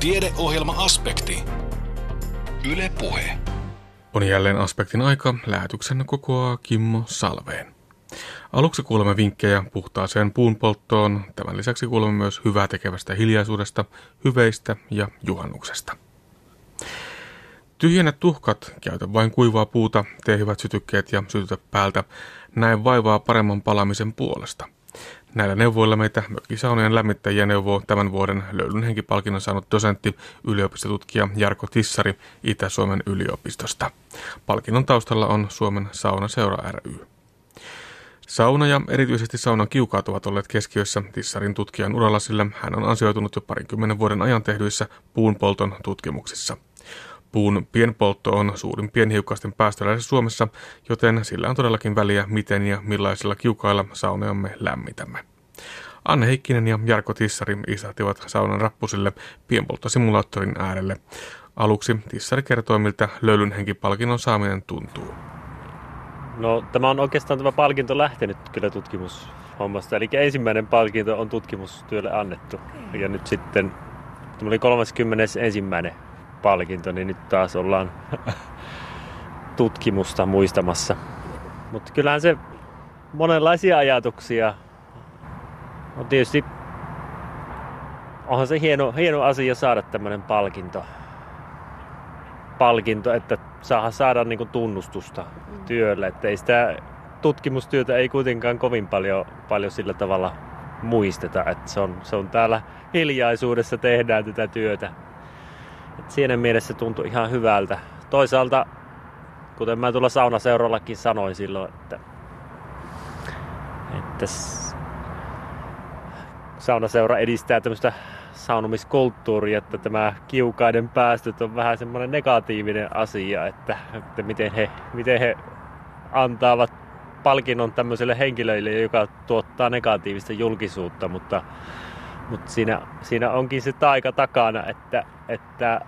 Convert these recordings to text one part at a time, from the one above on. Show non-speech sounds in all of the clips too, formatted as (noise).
Tiedeohjelma-aspekti. Yle Puhe. On jälleen aspektin aika. Lähetyksen kokoaa Kimmo Salveen. Aluksi kuulemme vinkkejä puhtaaseen puunpolttoon. Tämän lisäksi kuulemme myös hyvää tekevästä hiljaisuudesta, hyveistä ja juhannuksesta. Tyhjennä tuhkat, käytä vain kuivaa puuta, tee hyvät sytykkeet ja sytytä päältä. Näin vaivaa paremman palamisen puolesta – Näillä neuvoilla meitä mökkisaunojen lämmittäjiä neuvoo tämän vuoden löylyn henkipalkinnon saanut dosentti, yliopistotutkija Jarko Tissari Itä-Suomen yliopistosta. Palkinnon taustalla on Suomen saunaseura ry. Sauna ja erityisesti saunan kiukaat ovat olleet keskiössä Tissarin tutkijan uralla, sillä hän on ansioitunut jo parinkymmenen vuoden ajan tehdyissä puunpolton tutkimuksissa – Puun pienpoltto on suurin pienhiukkasten päästöläisessä Suomessa, joten sillä on todellakin väliä, miten ja millaisilla kiukailla saunamme lämmitämme. Anne Heikkinen ja Jarko Tissari istahtivat saunan rappusille pienpolttosimulaattorin äärelle. Aluksi Tissari kertoi, miltä löylyn henkipalkinnon saaminen tuntuu. No tämä on oikeastaan tämä palkinto lähtenyt kyllä tutkimushommasta. Eli ensimmäinen palkinto on tutkimustyölle annettu. Ja nyt sitten, tämä oli 31 palkinto, niin nyt taas ollaan (laughs) tutkimusta muistamassa. Mutta kyllähän se monenlaisia ajatuksia on tietysti onhan se hieno, hieno asia saada tämmöinen palkinto. Palkinto, että saa saada niinku tunnustusta mm. työlle. Että ei sitä tutkimustyötä ei kuitenkaan kovin paljon, paljon sillä tavalla muisteta. Että se on, se on täällä hiljaisuudessa tehdään tätä työtä. Et siinä mielessä tuntui ihan hyvältä. Toisaalta, kuten mä tuolla saunaseurallakin sanoin silloin, että, että saunaseura edistää tämmöistä saunomiskulttuuria, että tämä kiukaiden päästöt on vähän semmoinen negatiivinen asia, että, että miten, he, miten he antavat palkinnon tämmöiselle henkilöille, joka tuottaa negatiivista julkisuutta, mutta, mutta siinä, siinä onkin se taika takana, että, että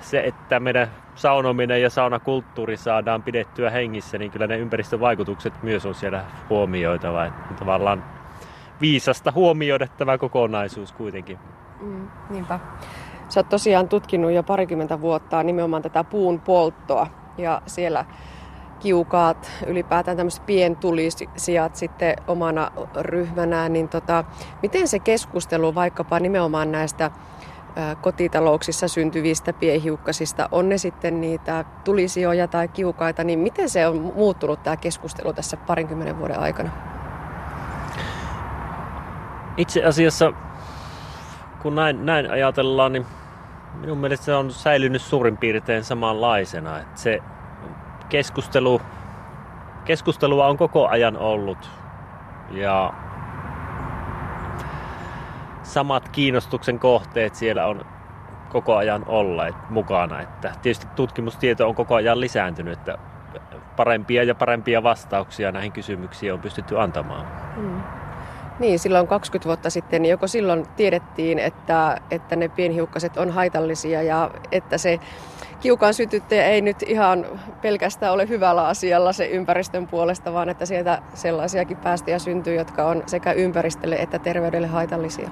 se, että meidän saunominen ja saunakulttuuri saadaan pidettyä hengissä, niin kyllä ne ympäristövaikutukset myös on siellä huomioitava. Että tavallaan viisasta huomioida tämä kokonaisuus kuitenkin. Mm, niinpä. Sä oot tosiaan tutkinut jo parikymmentä vuotta nimenomaan tätä puun polttoa ja siellä kiukaat, ylipäätään tämmöiset pientulisijat sitten omana ryhmänään, niin tota, miten se keskustelu vaikkapa nimenomaan näistä kotitalouksissa syntyvistä piehiukkasista, on ne sitten niitä tulisijoja tai kiukaita, niin miten se on muuttunut tämä keskustelu tässä parinkymmenen vuoden aikana? Itse asiassa, kun näin, näin ajatellaan, niin minun mielestä se on säilynyt suurin piirtein samanlaisena. Että se keskustelu, keskustelua on koko ajan ollut ja samat kiinnostuksen kohteet siellä on koko ajan olleet mukana. Että tietysti tutkimustieto on koko ajan lisääntynyt, että parempia ja parempia vastauksia näihin kysymyksiin on pystytty antamaan. Hmm. Niin, silloin 20 vuotta sitten, niin joko silloin tiedettiin, että, että ne pienhiukkaset on haitallisia ja että se kiukaan sytyttäjä ei nyt ihan pelkästään ole hyvällä asialla se ympäristön puolesta, vaan että sieltä sellaisiakin päästöjä syntyy, jotka on sekä ympäristölle että terveydelle haitallisia.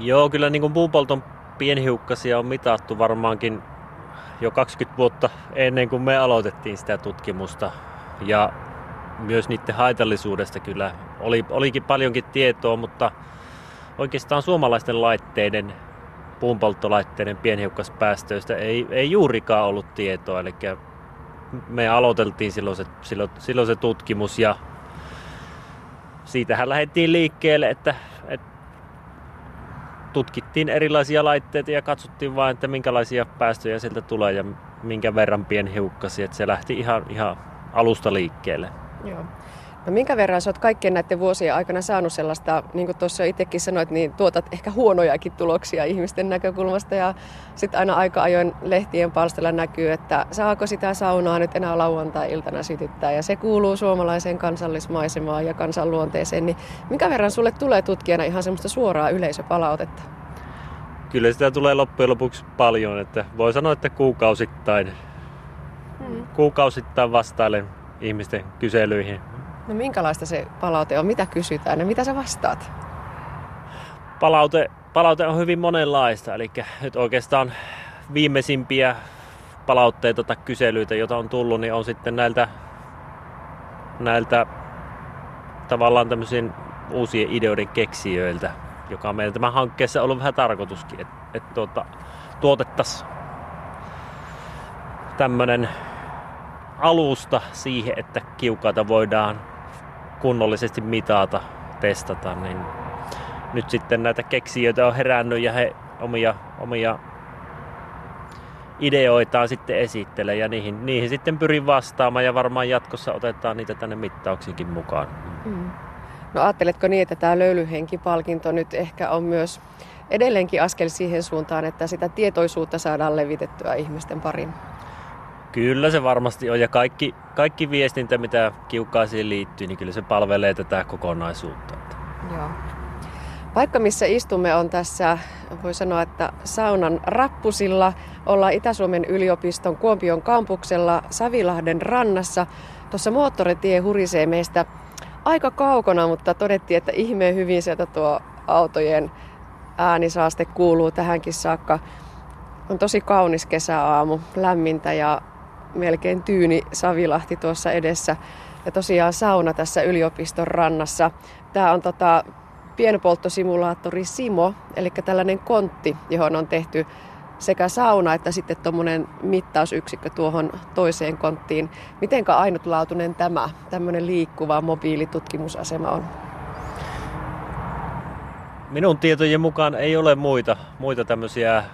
Joo, kyllä niin kuin puupolton pienhiukkasia on mitattu varmaankin jo 20 vuotta ennen kuin me aloitettiin sitä tutkimusta. Ja myös niiden haitallisuudesta kyllä oli, olikin paljonkin tietoa, mutta oikeastaan suomalaisten laitteiden, puunpolttolaitteiden pienhiukkaspäästöistä ei, ei juurikaan ollut tietoa. Eli me aloiteltiin silloin se, silloin, silloin se tutkimus ja siitähän lähdettiin liikkeelle, että, että tutkittiin erilaisia laitteita ja katsottiin vain, että minkälaisia päästöjä sieltä tulee ja minkä verran pienhiukkasia. Se lähti ihan, ihan alusta liikkeelle. Joo. No minkä verran sä oot kaikkien näiden vuosien aikana saanut sellaista, niin kuin tuossa itsekin sanoit, niin tuotat ehkä huonojakin tuloksia ihmisten näkökulmasta ja sitten aina aika ajoin lehtien palstalla näkyy, että saako sitä saunaa nyt enää lauantai-iltana sytyttää ja se kuuluu suomalaiseen kansallismaisemaan ja kansanluonteeseen, niin minkä verran sulle tulee tutkijana ihan semmoista suoraa yleisöpalautetta? Kyllä sitä tulee loppujen lopuksi paljon, että voi sanoa, että kuukausittain, hmm. kuukausittain vastailen ihmisten kyselyihin No minkälaista se palaute on? Mitä kysytään ja mitä sä vastaat? Palaute palaute on hyvin monenlaista, eli nyt oikeastaan viimeisimpiä palautteita tai kyselyitä, joita on tullut, niin on sitten näiltä, näiltä tavallaan tämmöisiin uusien ideoiden keksijöiltä, joka on meillä tämän hankkeessa ollut vähän tarkoituskin, että et tuota, tuotettaisiin tämmöinen alusta siihen, että kiukaita voidaan kunnollisesti mitata, testata, niin nyt sitten näitä keksijöitä on herännyt ja he omia, omia ideoitaan sitten esittelee ja niihin, niihin sitten pyrin vastaamaan ja varmaan jatkossa otetaan niitä tänne mittauksiinkin mukaan. Mm. No ajatteletko niin, että tämä löylyhenkipalkinto nyt ehkä on myös edelleenkin askel siihen suuntaan, että sitä tietoisuutta saadaan levitettyä ihmisten parin? Kyllä se varmasti on ja kaikki, kaikki viestintä, mitä kiukkaisiin liittyy, niin kyllä se palvelee tätä kokonaisuutta. Joo. Paikka, missä istumme, on tässä, voi sanoa, että saunan rappusilla. Ollaan Itä-Suomen yliopiston Kuopion kampuksella Savilahden rannassa. Tuossa moottoritie hurisee meistä aika kaukana, mutta todettiin, että ihmeen hyvin sieltä tuo autojen äänisaaste kuuluu tähänkin saakka. On tosi kaunis kesäaamu, lämmintä ja melkein tyyni Savilahti tuossa edessä. Ja tosiaan sauna tässä yliopiston rannassa. Tämä on tota, pienpolttosimulaattori Simo, eli tällainen kontti, johon on tehty sekä sauna että sitten tuommoinen mittausyksikkö tuohon toiseen konttiin. Mitenkä ainutlaatuinen tämä tämmöinen liikkuva mobiilitutkimusasema on? Minun tietojen mukaan ei ole muita, muita tämmöisiä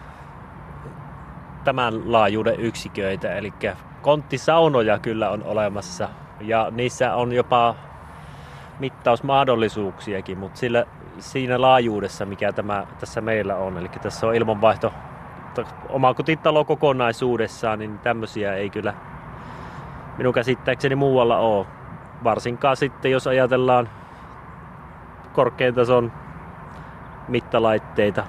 tämän laajuuden yksiköitä, eli konttisaunoja kyllä on olemassa ja niissä on jopa mittausmahdollisuuksiakin, mutta sillä, siinä laajuudessa, mikä tämä tässä meillä on, eli tässä on ilmanvaihto oma kotitalo kokonaisuudessaan, niin tämmöisiä ei kyllä minun käsittääkseni muualla ole. Varsinkaan sitten, jos ajatellaan korkean tason mittalaitteita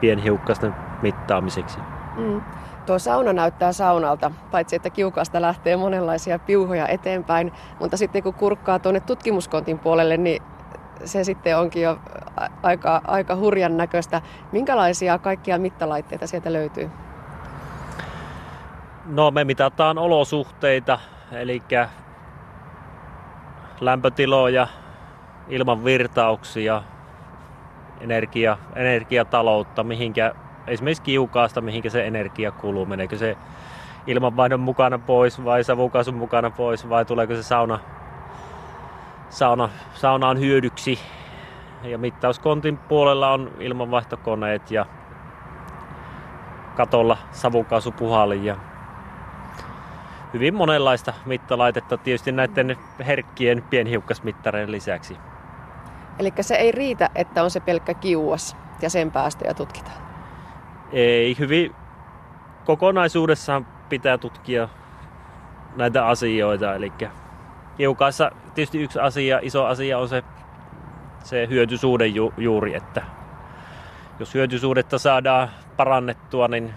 pienhiukkasten mittaamiseksi. Mm. Tuo sauna näyttää saunalta, paitsi että kiukasta lähtee monenlaisia piuhoja eteenpäin, mutta sitten kun kurkkaa tuonne tutkimuskontin puolelle, niin se sitten onkin jo aika, aika hurjan näköistä. Minkälaisia kaikkia mittalaitteita sieltä löytyy? No me mitataan olosuhteita, eli lämpötiloja, ilman virtauksia, energia, energiataloutta, mihinkä esimerkiksi kiukaasta, mihinkä se energia kuluu. Meneekö se ilmanvaihdon mukana pois vai savukaasun mukana pois vai tuleeko se sauna, sauna, saunaan hyödyksi. Ja mittauskontin puolella on ilmanvaihtokoneet ja katolla savukaasupuhalin ja hyvin monenlaista mittalaitetta tietysti näiden herkkien pienhiukkasmittareiden lisäksi. Eli se ei riitä, että on se pelkkä kiuas ja sen päästöjä tutkitaan? Ei, hyvin kokonaisuudessaan pitää tutkia näitä asioita. Eli kiukaassa tietysti yksi asia, iso asia on se, se hyötysuuden ju, juuri, että jos hyötysuudetta saadaan parannettua, niin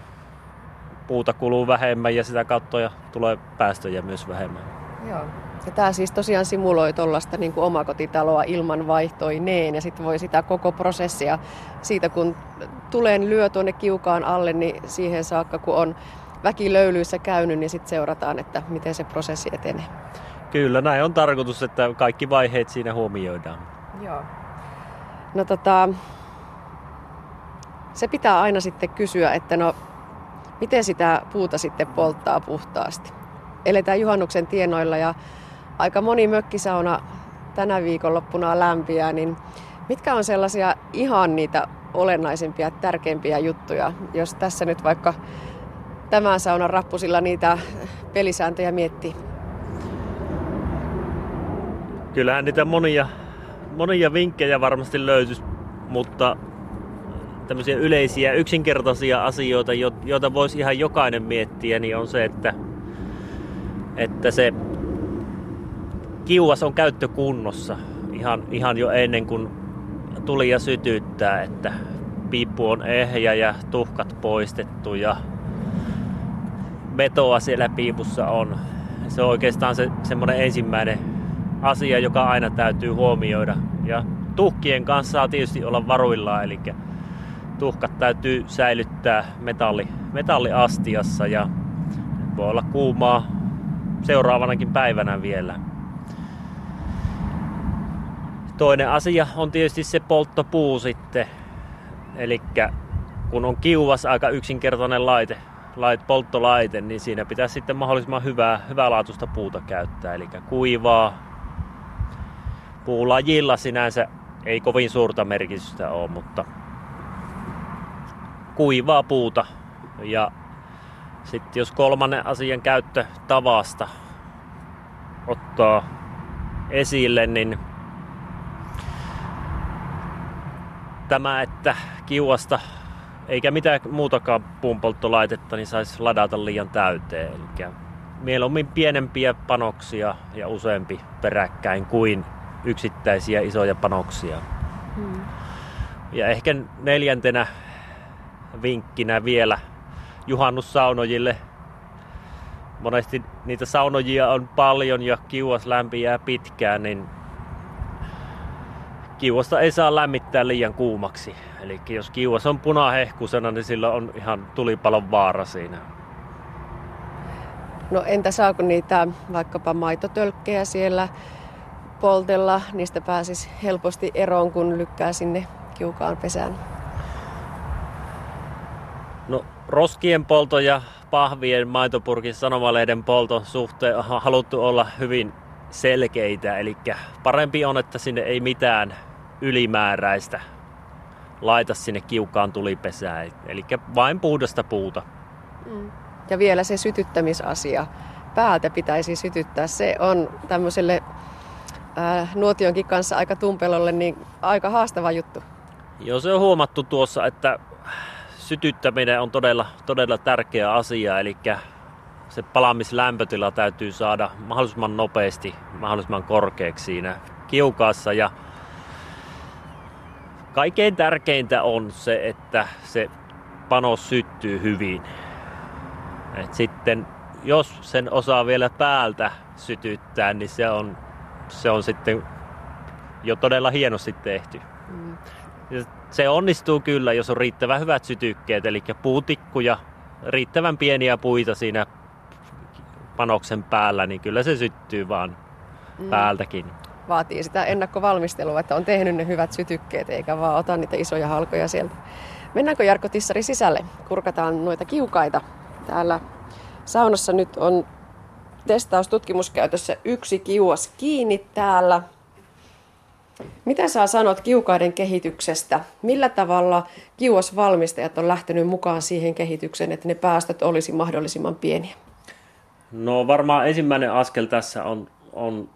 puuta kuluu vähemmän ja sitä kautta tulee päästöjä myös vähemmän. Joo. Ja tämä siis tosiaan simuloi tuollaista niin kuin omakotitaloa ilman vaihtoineen ja sitten voi sitä koko prosessia siitä kun tulen lyö tuonne kiukaan alle, niin siihen saakka kun on väki löylyissä käynyt, niin sitten seurataan, että miten se prosessi etenee. Kyllä, näin on tarkoitus, että kaikki vaiheet siinä huomioidaan. Joo. No tota, se pitää aina sitten kysyä, että no miten sitä puuta sitten polttaa puhtaasti. Eletään juhannuksen tienoilla ja aika moni mökkisauna tänä viikonloppuna lämpiää, niin mitkä on sellaisia ihan niitä olennaisimpia, tärkeimpiä juttuja, jos tässä nyt vaikka tämän saunan rappusilla niitä pelisääntöjä miettii? Kyllähän niitä monia, monia vinkkejä varmasti löytyisi, mutta tämmöisiä yleisiä, yksinkertaisia asioita, joita voisi ihan jokainen miettiä, niin on se, että, että se kiuas on käyttökunnossa ihan, ihan jo ennen kuin tuli ja sytyttää, että piippu on ehjä ja tuhkat poistettu ja vetoa siellä piipussa on. Se on oikeastaan se, semmoinen ensimmäinen asia, joka aina täytyy huomioida. Ja tuhkien kanssa saa tietysti olla varuillaan, eli tuhkat täytyy säilyttää metalli, metalliastiassa ja voi olla kuumaa seuraavanakin päivänä vielä. Toinen asia on tietysti se polttopuu sitten. Eli kun on kiuvas aika yksinkertainen laite, lait, polttolaite, niin siinä pitää sitten mahdollisimman hyvää, hyvälaatuista puuta käyttää. Eli kuivaa. Puulajilla sinänsä ei kovin suurta merkitystä ole, mutta kuivaa puuta. Ja sitten jos kolmannen asian käyttö tavasta ottaa esille, niin tämä, että kiuasta eikä mitään muutakaan puunpolttolaitetta niin saisi ladata liian täyteen. Eli mieluummin pienempiä panoksia ja useampi peräkkäin kuin yksittäisiä isoja panoksia. Hmm. Ja ehkä neljäntenä vinkkinä vielä juhannussaunojille. Monesti niitä saunojia on paljon ja kiuas lämpiää pitkään, niin kiuasta ei saa lämmittää liian kuumaksi. Eli jos kiuas on punahehkusena, niin sillä on ihan tulipalon vaara siinä. No entä saako niitä vaikkapa maitotölkkejä siellä poltella? Niistä pääsis helposti eroon, kun lykkää sinne kiukaan pesään. No roskien polto ja pahvien maitopurkin sanomalehden polton suhteen on haluttu olla hyvin selkeitä. Eli parempi on, että sinne ei mitään ylimääräistä laita sinne kiukaan tulipesään. Eli vain puhdasta puuta. Mm. Ja vielä se sytyttämisasia. Päältä pitäisi sytyttää. Se on tämmöiselle äh, nuotionkin kanssa aika tumpelolle niin aika haastava juttu. Joo, se on huomattu tuossa, että sytyttäminen on todella, todella tärkeä asia. Eli se palamislämpötila täytyy saada mahdollisimman nopeasti, mahdollisimman korkeaksi siinä kiukaassa. Ja Kaikkein tärkeintä on se, että se panos syttyy hyvin. Et sitten jos sen osaa vielä päältä sytyttää, niin se on, se on sitten jo todella hienosti tehty. Mm. Se onnistuu kyllä, jos on riittävän hyvät sytykkeet, eli puutikkuja, riittävän pieniä puita siinä panoksen päällä, niin kyllä se syttyy vaan mm. päältäkin vaatii sitä ennakkovalmistelua, että on tehnyt ne hyvät sytykkeet, eikä vaan ota niitä isoja halkoja sieltä. Mennäänkö Jarkko Tissari sisälle? Kurkataan noita kiukaita. Täällä saunassa nyt on testaustutkimuskäytössä yksi kiuas kiinni täällä. Mitä sä sanot kiukaiden kehityksestä? Millä tavalla kiuasvalmistajat on lähtenyt mukaan siihen kehitykseen, että ne päästöt olisi mahdollisimman pieniä? No varmaan ensimmäinen askel tässä on, on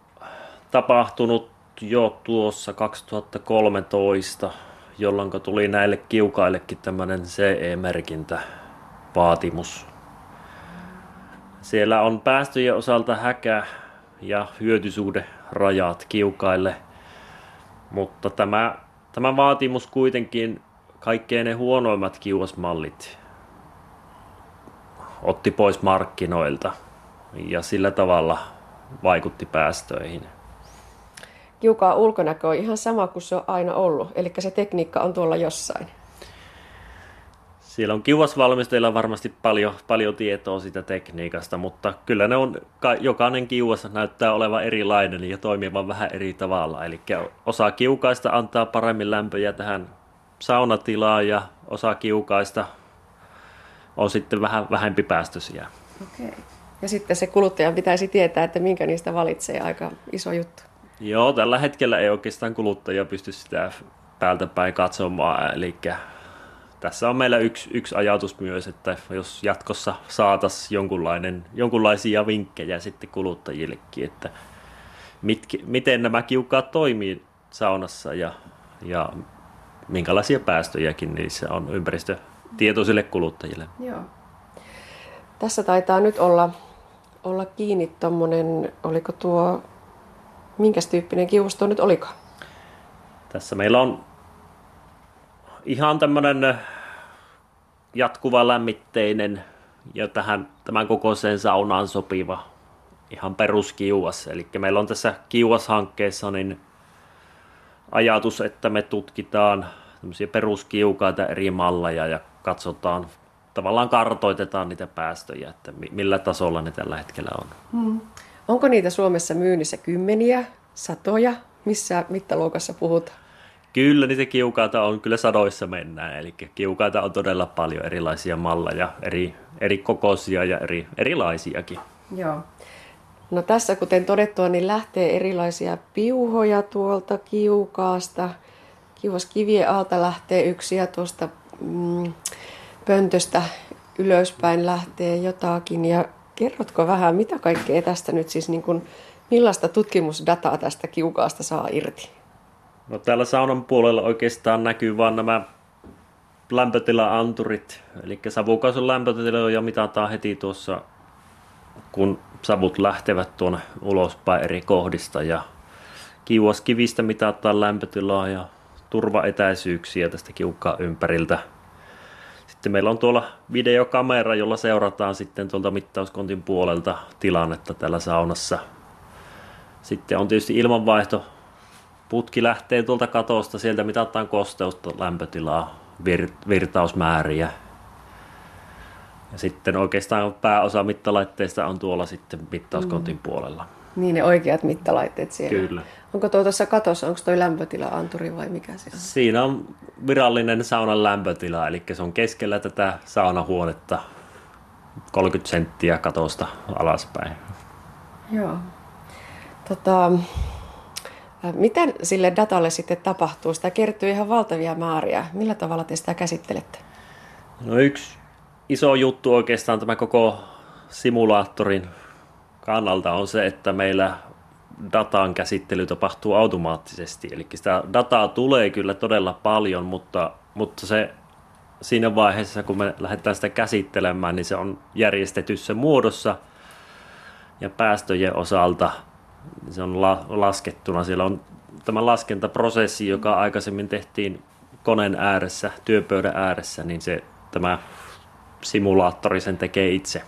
tapahtunut jo tuossa 2013, jolloin tuli näille kiukaillekin tämmöinen CE-merkintä vaatimus. Siellä on päästöjen osalta häkä ja hyötysuhde rajat kiukaille, mutta tämä, tämä vaatimus kuitenkin kaikkein ne huonoimmat kiuasmallit otti pois markkinoilta ja sillä tavalla vaikutti päästöihin kiukaa ulkonäkö on ihan sama kuin se on aina ollut. Eli se tekniikka on tuolla jossain. Siellä on kiuasvalmistajilla varmasti paljon, paljon tietoa sitä tekniikasta, mutta kyllä ne on, jokainen kiuas näyttää olevan erilainen ja toimivan vähän eri tavalla. Eli osa kiukaista antaa paremmin lämpöjä tähän saunatilaan ja osa kiukaista on sitten vähän vähempi päästöisiä. Okei. Ja sitten se kuluttajan pitäisi tietää, että minkä niistä valitsee, aika iso juttu. Joo, tällä hetkellä ei oikeastaan kuluttaja pysty sitä päältä päin katsomaan, eli tässä on meillä yksi, yksi ajatus myös, että jos jatkossa saataisiin jonkunlainen, jonkunlaisia vinkkejä sitten kuluttajillekin, että mitki, miten nämä kiukkaat toimii saunassa ja, ja minkälaisia päästöjäkin niissä on ympäristötietoisille kuluttajille. Joo. Tässä taitaa nyt olla, olla kiinni tuommoinen, oliko tuo Minkä tyyppinen kiusto nyt olikaan? Tässä meillä on ihan tämmöinen jatkuva lämmitteinen ja tähän tämän kokoiseen saunaan sopiva ihan peruskiuas. Eli meillä on tässä kiuashankkeessa niin ajatus, että me tutkitaan tämmöisiä peruskiukaita eri malleja ja katsotaan, tavallaan kartoitetaan niitä päästöjä, että millä tasolla ne tällä hetkellä on. Hmm. Onko niitä Suomessa myynnissä kymmeniä, satoja? Missä mittaluokassa puhutaan? Kyllä niitä kiukaita on, kyllä sadoissa mennään, eli kiukaita on todella paljon erilaisia malleja, eri, eri kokoisia ja eri, erilaisiakin. Joo. No tässä, kuten todettua, niin lähtee erilaisia piuhoja tuolta kiukaasta. kivien alta lähtee yksi ja tuosta mm, pöntöstä ylöspäin lähtee jotakin. Ja kerrotko vähän, mitä kaikkea tästä nyt siis, niin kuin, millaista tutkimusdataa tästä kiukaasta saa irti? No täällä saunan puolella oikeastaan näkyy vain nämä lämpötila-anturit, eli savukausun lämpötiloja mitataan heti tuossa, kun savut lähtevät tuonne ulospäin eri kohdista ja kiuaskivistä mitataan lämpötilaa ja turvaetäisyyksiä tästä kiukkaa ympäriltä. Sitten meillä on tuolla videokamera, jolla seurataan sitten tuolta mittauskontin puolelta tilannetta täällä saunassa. Sitten on tietysti ilmanvaihto putki lähtee tuolta katosta, sieltä mitataan kosteusta, lämpötilaa, vir- virtausmääriä. Ja sitten oikeastaan pääosa mittalaitteista on tuolla sitten mittauskontin mm. puolella. Niin ne oikeat mittalaitteet siellä. Kyllä. Onko tuo tuossa katossa, onko toi lämpötila-anturi vai mikä se on? Siinä on virallinen saunan lämpötila, eli se on keskellä tätä saunahuonetta 30 senttiä katosta alaspäin. Joo. Tota, mitä sille datalle sitten tapahtuu? Sitä kertyy ihan valtavia määriä. Millä tavalla te sitä käsittelette? No yksi iso juttu oikeastaan tämä koko simulaattorin kannalta on se, että meillä datan käsittely tapahtuu automaattisesti. Eli sitä dataa tulee kyllä todella paljon, mutta, mutta se siinä vaiheessa, kun me lähdetään sitä käsittelemään, niin se on järjestetyssä muodossa ja päästöjen osalta – se on la, laskettuna. Siellä on tämä laskentaprosessi, joka aikaisemmin tehtiin koneen ääressä, työpöydän ääressä, niin se, tämä simulaattori sen tekee itse.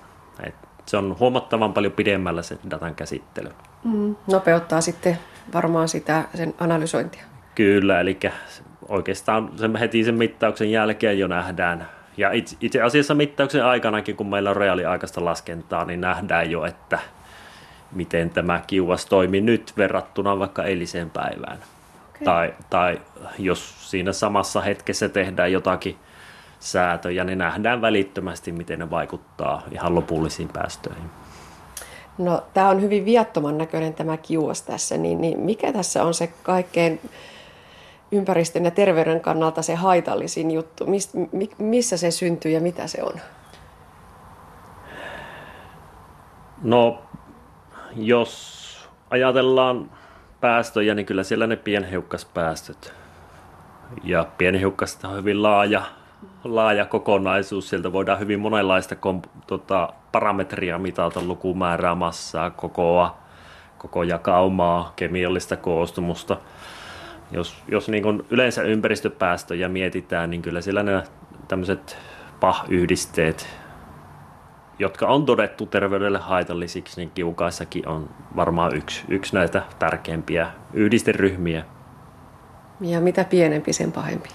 Et se on huomattavan paljon pidemmällä se datan käsittely. Mm, nopeuttaa sitten varmaan sitä sen analysointia. Kyllä, eli oikeastaan sen, heti sen mittauksen jälkeen jo nähdään, ja itse, asiassa mittauksen aikanakin, kun meillä on reaaliaikaista laskentaa, niin nähdään jo, että – miten tämä kiuas toimii nyt verrattuna vaikka eiliseen päivään. Okay. Tai, tai jos siinä samassa hetkessä tehdään jotakin säätöjä, niin nähdään välittömästi, miten ne vaikuttaa ihan lopullisiin päästöihin. No, tämä on hyvin viattoman näköinen tämä kiuas tässä, niin, niin mikä tässä on se kaikkein ympäristön ja terveyden kannalta se haitallisin juttu? Mist, missä se syntyy ja mitä se on? No jos ajatellaan päästöjä, niin kyllä siellä ne pienhiukkaspäästöt. Ja pienhiukkasta on hyvin laaja, laaja kokonaisuus. Sieltä voidaan hyvin monenlaista kom, tota, parametria mitata, lukumäärää, massaa, kokoa, koko jakaumaa, kemiallista koostumusta. Jos, jos niin kuin yleensä ympäristöpäästöjä mietitään, niin kyllä siellä ne tämmöiset PAH-yhdisteet, jotka on todettu terveydelle haitallisiksi, niin kiukaissakin on varmaan yksi, yksi näitä tärkeimpiä yhdisteryhmiä. Ja mitä pienempi, sen pahempi?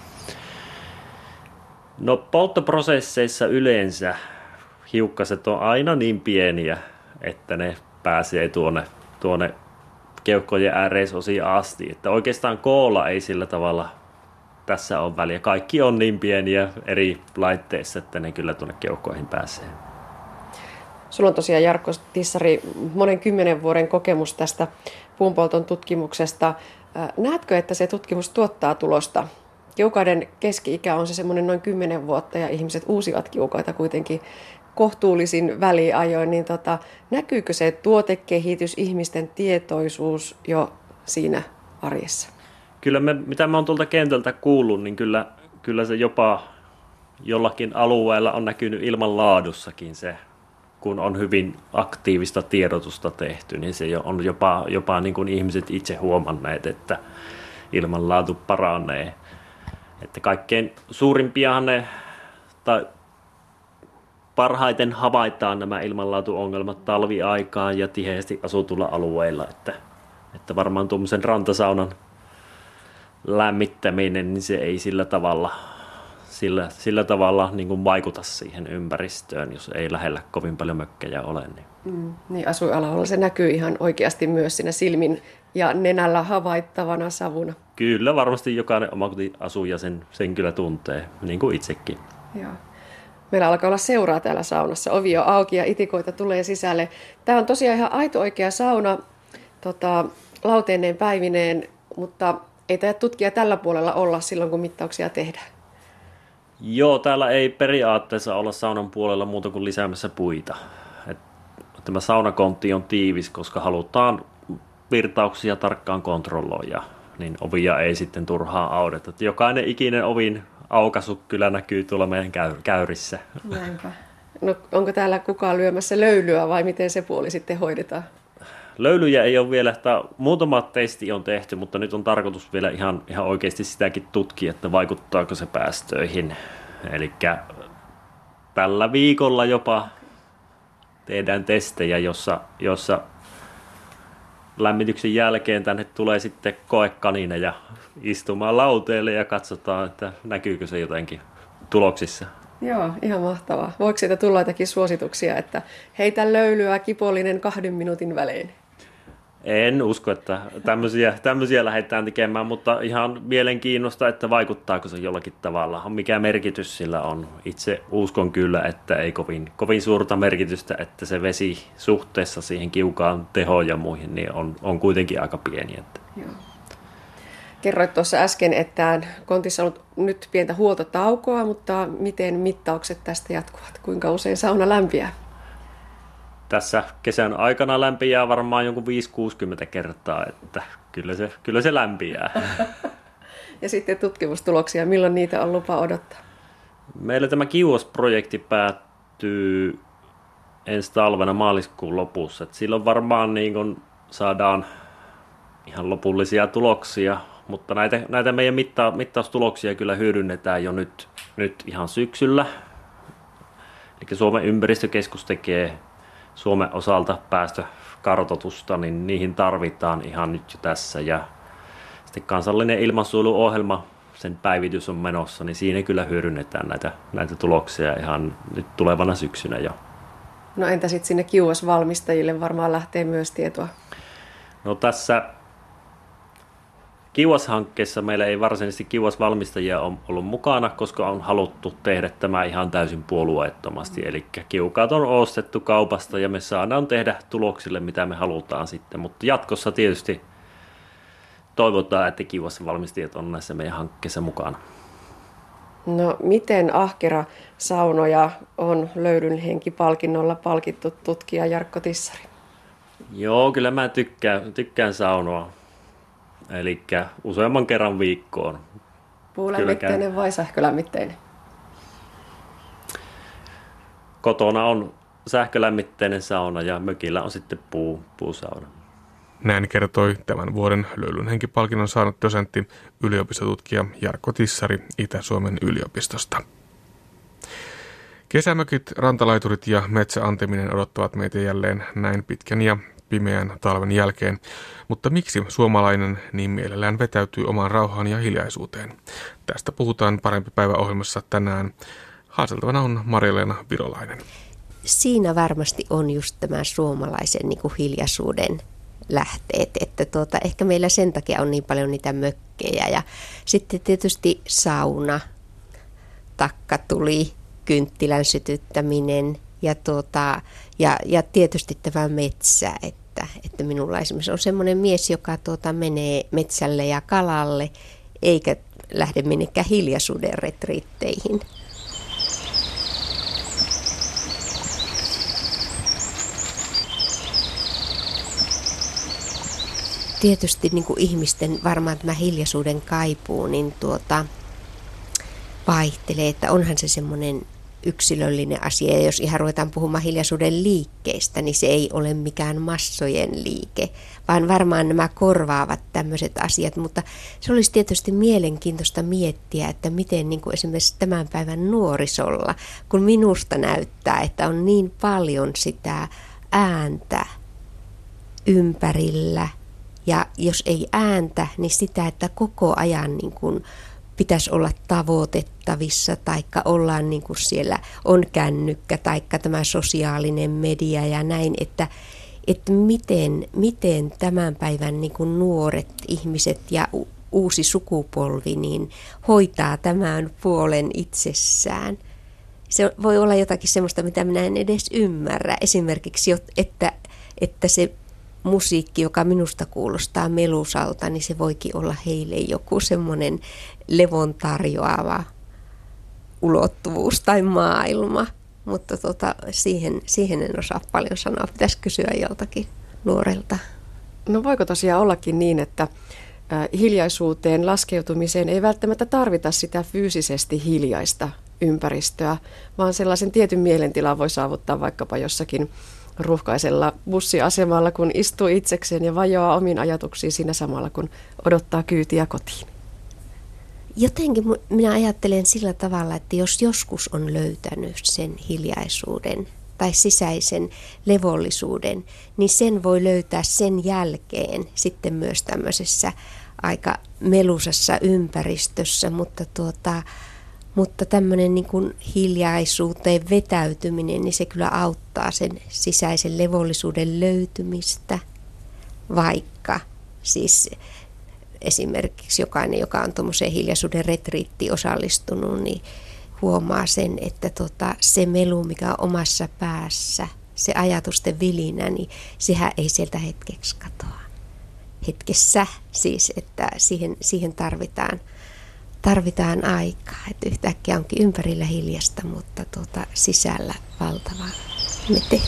No polttoprosesseissa yleensä hiukkaset on aina niin pieniä, että ne pääsee tuonne, tuonne keuhkojen ääreisosiin asti. Että oikeastaan koolla ei sillä tavalla tässä on väliä. Kaikki on niin pieniä eri laitteissa, että ne kyllä tuonne keuhkoihin pääsee. Sulla on tosiaan Jarkko Tissari monen kymmenen vuoden kokemus tästä puunpolton tutkimuksesta. Näetkö, että se tutkimus tuottaa tulosta? Kiukaiden keski-ikä on se semmoinen noin 10 vuotta ja ihmiset uusivat kiukaita kuitenkin kohtuullisin väliajoin, niin tota, näkyykö se tuotekehitys, ihmisten tietoisuus jo siinä arjessa? Kyllä me, mitä mä oon tuolta kentältä kuullut, niin kyllä, kyllä se jopa jollakin alueella on näkynyt ilman laadussakin se kun on hyvin aktiivista tiedotusta tehty, niin se on jopa, jopa niin kuin ihmiset itse huomanneet, että ilmanlaatu paranee. Että kaikkein suurimpia ne, tai parhaiten havaitaan nämä ilmanlaatuongelmat talviaikaan ja tiheästi asutulla alueilla, että, että varmaan tuommoisen rantasaunan lämmittäminen, niin se ei sillä tavalla, sillä, sillä tavalla niin kuin vaikuta siihen ympäristöön, jos ei lähellä kovin paljon mökkejä ole. Niin. Mm, niin asuinalalla se näkyy ihan oikeasti myös siinä silmin ja nenällä havaittavana savuna. Kyllä, varmasti jokainen omakotiasuja sen, sen kyllä tuntee, niin kuin itsekin. Joo. Meillä alkaa olla seuraa täällä saunassa. Ovi on auki ja itikoita tulee sisälle. Tämä on tosiaan ihan aito oikea sauna tota, lauteineen päivineen, mutta ei tämä tutkija tällä puolella olla silloin, kun mittauksia tehdään. Joo, täällä ei periaatteessa olla saunan puolella muuta kuin lisäämässä puita. Et tämä saunakontti on tiivis, koska halutaan virtauksia tarkkaan kontrolloida, niin ovia ei sitten turhaan audeta. Jokainen ikinen ovin aukasu kyllä näkyy tuolla meidän käyrissä. Näinpä. No, onko täällä kukaan lyömässä löylyä vai miten se puoli sitten hoidetaan? Löylyjä ei ole vielä, että muutama testi on tehty, mutta nyt on tarkoitus vielä ihan, ihan oikeasti sitäkin tutkia, että vaikuttaako se päästöihin. Eli tällä viikolla jopa tehdään testejä, jossa, jossa lämmityksen jälkeen tänne tulee sitten koekanineja istumaan lauteelle ja katsotaan, että näkyykö se jotenkin tuloksissa. Joo, ihan mahtavaa. Voiko siitä tulla jotakin suosituksia, että heitä löylyä kipollinen kahden minuutin välein? En usko, että tämmöisiä, tämmöisiä lähdetään tekemään, mutta ihan mielenkiinnosta, että vaikuttaako se jollakin tavalla. Mikä merkitys sillä on? Itse uskon kyllä, että ei kovin, kovin suurta merkitystä, että se vesi suhteessa siihen kiukaan tehoon ja muihin niin on, on kuitenkin aika pieni. Että. Joo. Kerroit tuossa äsken, että kontissa on nyt pientä huoltotaukoa, mutta miten mittaukset tästä jatkuvat? Kuinka usein sauna lämpiää? Tässä kesän aikana lämpiää varmaan jonkun 5-60 kertaa, että kyllä se, kyllä se lämpiää. (laughs) ja sitten tutkimustuloksia, milloin niitä on lupa odottaa? Meillä tämä Kiuos-projekti päättyy ensi talvena maaliskuun lopussa. Et silloin varmaan niin kun saadaan ihan lopullisia tuloksia, mutta näitä, näitä meidän mitta, mittaustuloksia kyllä hyödynnetään jo nyt, nyt ihan syksyllä. Eli Suomen ympäristökeskus tekee Suomen osalta päästökartoitusta, niin niihin tarvitaan ihan nyt jo tässä. Ja sitten kansallinen ilmansuojeluohjelma, sen päivitys on menossa, niin siinä kyllä hyödynnetään näitä, näitä tuloksia ihan nyt tulevana syksynä jo. No entä sitten sinne kiuas-valmistajille varmaan lähtee myös tietoa? No tässä Kiuas-hankkeessa meillä ei varsinaisesti Kiuas-valmistajia ole ollut mukana, koska on haluttu tehdä tämä ihan täysin puolueettomasti. Mm. Eli kiukaat on ostettu kaupasta ja me saadaan tehdä tuloksille, mitä me halutaan sitten. Mutta jatkossa tietysti toivotaan, että Kiuas-valmistajat on näissä meidän hankkeissa mukana. No miten ahkera saunoja on löydyn henkipalkinnolla palkittu tutkija Jarkko Tissari? Joo, kyllä mä tykkään, tykkään saunoa Eli useamman kerran viikkoon. Puulämmitteinen vai sähkölämmitteinen? Kotona on sähkölämmitteinen sauna ja mökillä on sitten puu, puusauna. Näin kertoi tämän vuoden Löylyn henkipalkinnon saanut dosentti yliopistotutkija Jarkko Tissari Itä-Suomen yliopistosta. Kesämökit, rantalaiturit ja metsäanteminen odottavat meitä jälleen näin pitkän ja pimeän talven jälkeen, mutta miksi suomalainen niin mielellään vetäytyy omaan rauhaan ja hiljaisuuteen? Tästä puhutaan parempi päivä ohjelmassa tänään. Haaseltavana on Marjaleena Virolainen. Siinä varmasti on just tämä suomalaisen niin kuin hiljaisuuden lähteet, että tuota, ehkä meillä sen takia on niin paljon niitä mökkejä ja sitten tietysti sauna, takka tuli, kynttilän sytyttäminen ja, tuota, ja, ja tietysti tämä metsä, että, että minulla esimerkiksi on semmoinen mies, joka tuota, menee metsälle ja kalalle, eikä lähde minnekään hiljaisuuden retriitteihin. Tietysti niin kuin ihmisten varmaan tämä hiljaisuuden kaipuu, niin tuota, vaihtelee, että onhan se semmoinen yksilöllinen asia. Ja jos ihan ruvetaan puhumaan hiljaisuuden liikkeestä, niin se ei ole mikään massojen liike, vaan varmaan nämä korvaavat tämmöiset asiat. Mutta se olisi tietysti mielenkiintoista miettiä, että miten niin kuin esimerkiksi tämän päivän nuorisolla, kun minusta näyttää, että on niin paljon sitä ääntä ympärillä Ja jos ei ääntä, niin sitä, että koko ajan niin kuin pitäisi olla tavoitettavissa, taikka ollaan niin kuin siellä on kännykkä, taikka tämä sosiaalinen media ja näin, että, että miten, miten tämän päivän niin kuin nuoret ihmiset ja uusi sukupolvi niin hoitaa tämän puolen itsessään. Se voi olla jotakin sellaista, mitä minä en edes ymmärrä. Esimerkiksi, että, että se musiikki, joka minusta kuulostaa melusalta, niin se voikin olla heille joku semmoinen levon tarjoava ulottuvuus tai maailma. Mutta tota, siihen, siihen en osaa paljon sanoa. Pitäisi kysyä joltakin nuorelta. No voiko tosiaan ollakin niin, että hiljaisuuteen laskeutumiseen ei välttämättä tarvita sitä fyysisesti hiljaista ympäristöä, vaan sellaisen tietyn mielentilan voi saavuttaa vaikkapa jossakin ruuhkaisella bussiasemalla, kun istuu itsekseen ja vajoaa omiin ajatuksiin siinä samalla, kun odottaa kyytiä kotiin. Jotenkin minä ajattelen sillä tavalla, että jos joskus on löytänyt sen hiljaisuuden tai sisäisen levollisuuden, niin sen voi löytää sen jälkeen sitten myös tämmöisessä aika melusassa ympäristössä, mutta tuota, mutta tämmöinen niin kuin hiljaisuuteen vetäytyminen, niin se kyllä auttaa sen sisäisen levollisuuden löytymistä, vaikka siis esimerkiksi jokainen, joka on tuommoiseen hiljaisuuden retriittiin osallistunut, niin huomaa sen, että tota, se melu, mikä on omassa päässä, se ajatusten vilinä, niin sehän ei sieltä hetkeksi katoa. Hetkessä siis, että siihen, siihen tarvitaan – tarvitaan aikaa. Että yhtäkkiä onkin ympärillä hiljasta, mutta tuota, sisällä valtava meteli.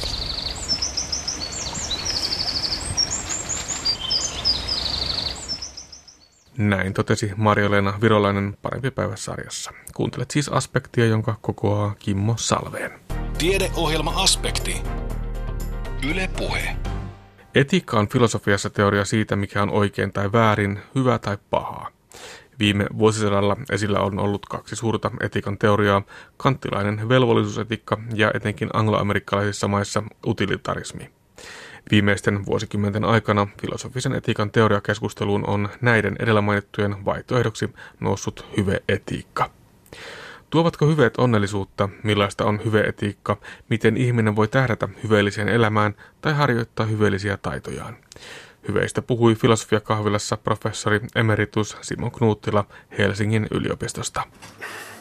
Näin totesi Marjolena Virolainen Parempi päivä sarjassa. Kuuntelet siis aspektia, jonka kokoaa Kimmo Salveen. Tiedeohjelma Aspekti. Yle Puhe. Etiikka on filosofiassa teoria siitä, mikä on oikein tai väärin, hyvä tai pahaa. Viime vuosisadalla esillä on ollut kaksi suurta etiikan teoriaa, kanttilainen velvollisuusetikka ja etenkin angloamerikkalaisissa maissa utilitarismi. Viimeisten vuosikymmenten aikana filosofisen etiikan teoriakeskusteluun on näiden edellä mainittujen vaihtoehdoksi noussut hyveetiikka. Tuovatko hyveet onnellisuutta, millaista on hyveetiikka, miten ihminen voi tähdätä hyveelliseen elämään tai harjoittaa hyveellisiä taitojaan? Hyveistä puhui filosofiakahvilassa professori emeritus Simon Knuuttila Helsingin yliopistosta.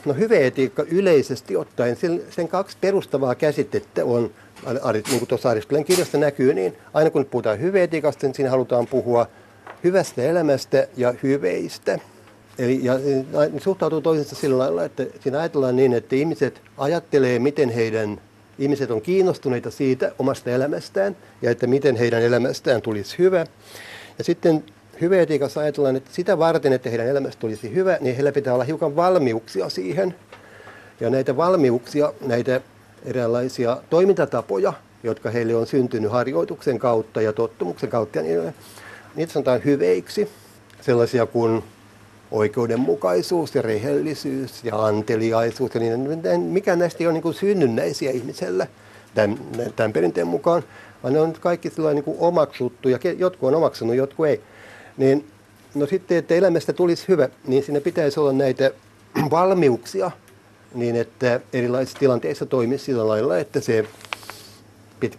No hyveetiikka yleisesti ottaen, sen kaksi perustavaa käsitettä on, niin kuin tuossa Aristoteleen kirjasta näkyy, niin aina kun puhutaan hyveetiikasta, niin siinä halutaan puhua hyvästä elämästä ja hyveistä. Eli ja, suhtautuu toisensa sillä lailla, että siinä ajatellaan niin, että ihmiset ajattelee, miten heidän ihmiset on kiinnostuneita siitä omasta elämästään ja että miten heidän elämästään tulisi hyvä. Ja sitten hyveetiikassa ajatellaan, että sitä varten, että heidän elämästä tulisi hyvä, niin heillä pitää olla hiukan valmiuksia siihen. Ja näitä valmiuksia, näitä eräänlaisia toimintatapoja, jotka heille on syntynyt harjoituksen kautta ja tottumuksen kautta, niin niitä sanotaan hyveiksi. Sellaisia kuin oikeudenmukaisuus ja rehellisyys ja anteliaisuus ja niin, mikä näistä ei ole niin synnynnäisiä ihmiselle tämän, tämän perinteen mukaan, vaan ne on kaikki niin kuin omaksuttu ja jotkut on omaksunut, jotkut ei. Niin, no sitten, että elämästä tulisi hyvä, niin siinä pitäisi olla näitä (clears throat) valmiuksia niin, että erilaisissa tilanteissa toimisi sillä lailla, että se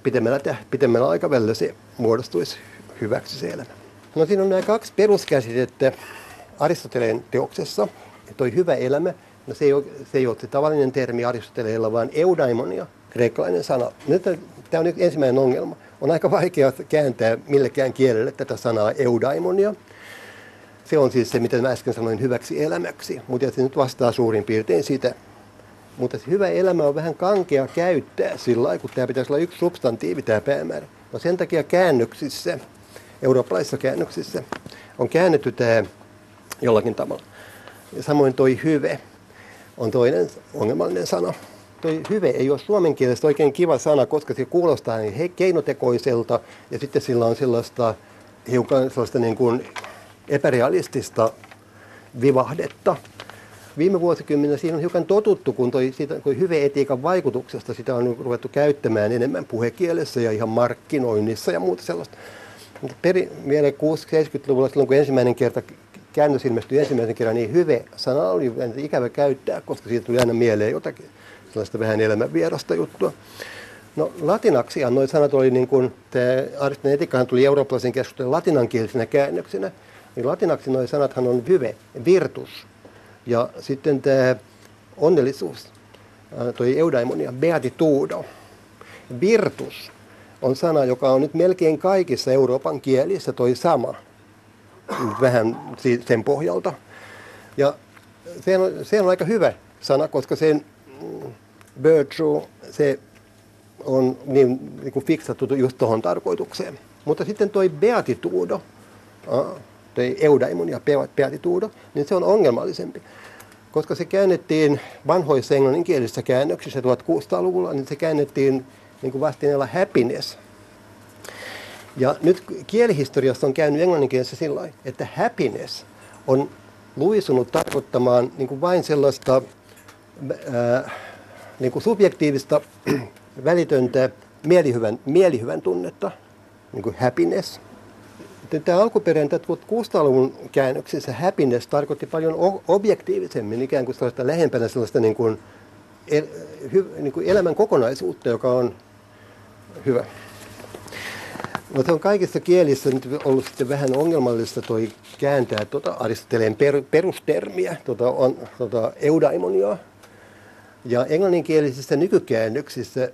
pitemmällä, pitemmällä aikavälillä se muodostuisi hyväksi se elämä. No siinä on nämä kaksi peruskäsitettä, Aristoteleen teoksessa, toi hyvä elämä, no se ei ole se, ei ole se tavallinen termi Aristoteleella, vaan eudaimonia, kreikkalainen sana. Nyt tämä on ensimmäinen ongelma. On aika vaikea kääntää millekään kielelle tätä sanaa eudaimonia. Se on siis se, mitä mä äsken sanoin, hyväksi elämäksi, mutta se nyt vastaa suurin piirtein sitä. Mutta se hyvä elämä on vähän kankea käyttää sillä lailla, kun tämä pitäisi olla yksi substantiivi, tämä päämäärä. No sen takia käännöksissä, eurooppalaisissa käännöksissä, on käännetty tämä jollakin tavalla. Ja samoin toi hyve on toinen ongelmallinen sana. Toi hyve ei ole suomen kielestä oikein kiva sana, koska se kuulostaa niin keinotekoiselta ja sitten sillä on sellaista hiukan sellaista niin kuin epärealistista vivahdetta. Viime vuosikymmenellä siinä on hiukan totuttu, kun toi, siitä, toi hyveetiikan vaikutuksesta sitä on ruvettu käyttämään enemmän puhekielessä ja ihan markkinoinnissa ja muuta sellaista. Peri, vielä 60-70-luvulla, silloin kun ensimmäinen kerta käännös ilmestyi ensimmäisen kerran, niin hyve sana oli ikävä käyttää, koska siitä tuli aina mieleen jotakin sellaista vähän elämänvierasta juttua. No latinaksi noin sanat oli niin kuin, tämä etiikkahan tuli eurooppalaisen keskustelun latinankielisenä käännöksenä, niin latinaksi noin sanathan on hyve, virtus. Ja sitten tämä onnellisuus, toi eudaimonia, beatitudo. Virtus on sana, joka on nyt melkein kaikissa Euroopan kielissä toi sama, vähän sen pohjalta. Ja se on, se on aika hyvä sana, koska sen mm, virtue, se on niin, niin kuin fiksattu just tuohon tarkoitukseen. Mutta sitten toi beatitudo, toi eudaimon ja beatitudo, niin se on ongelmallisempi. Koska se käännettiin vanhoissa englanninkielisissä käännöksissä 1600-luvulla, niin se käännettiin niin kuin vastineella happiness. Ja nyt kielihistoriassa on käynyt englanninkielisessä sillä että happiness on luisunut tarkoittamaan niin kuin vain sellaista ää, niin kuin subjektiivista (clears throat) välitöntä mielihyvän, mielihyvän tunnetta, niin kuin happiness. Tämä alkuperäinen 1600-luvun käännöksessä happiness tarkoitti paljon objektiivisemmin, ikään kuin sellaista lähempänä sellaista niin kuin, el, hy, niin kuin elämän kokonaisuutta, joka on hyvä. No se on kaikissa kielissä nyt ollut sitten vähän ongelmallista toi kääntää tuota Aristoteleen per, perustermiä, tuota, on, tuota eudaimonia. Ja englanninkielisissä nykykäännöksissä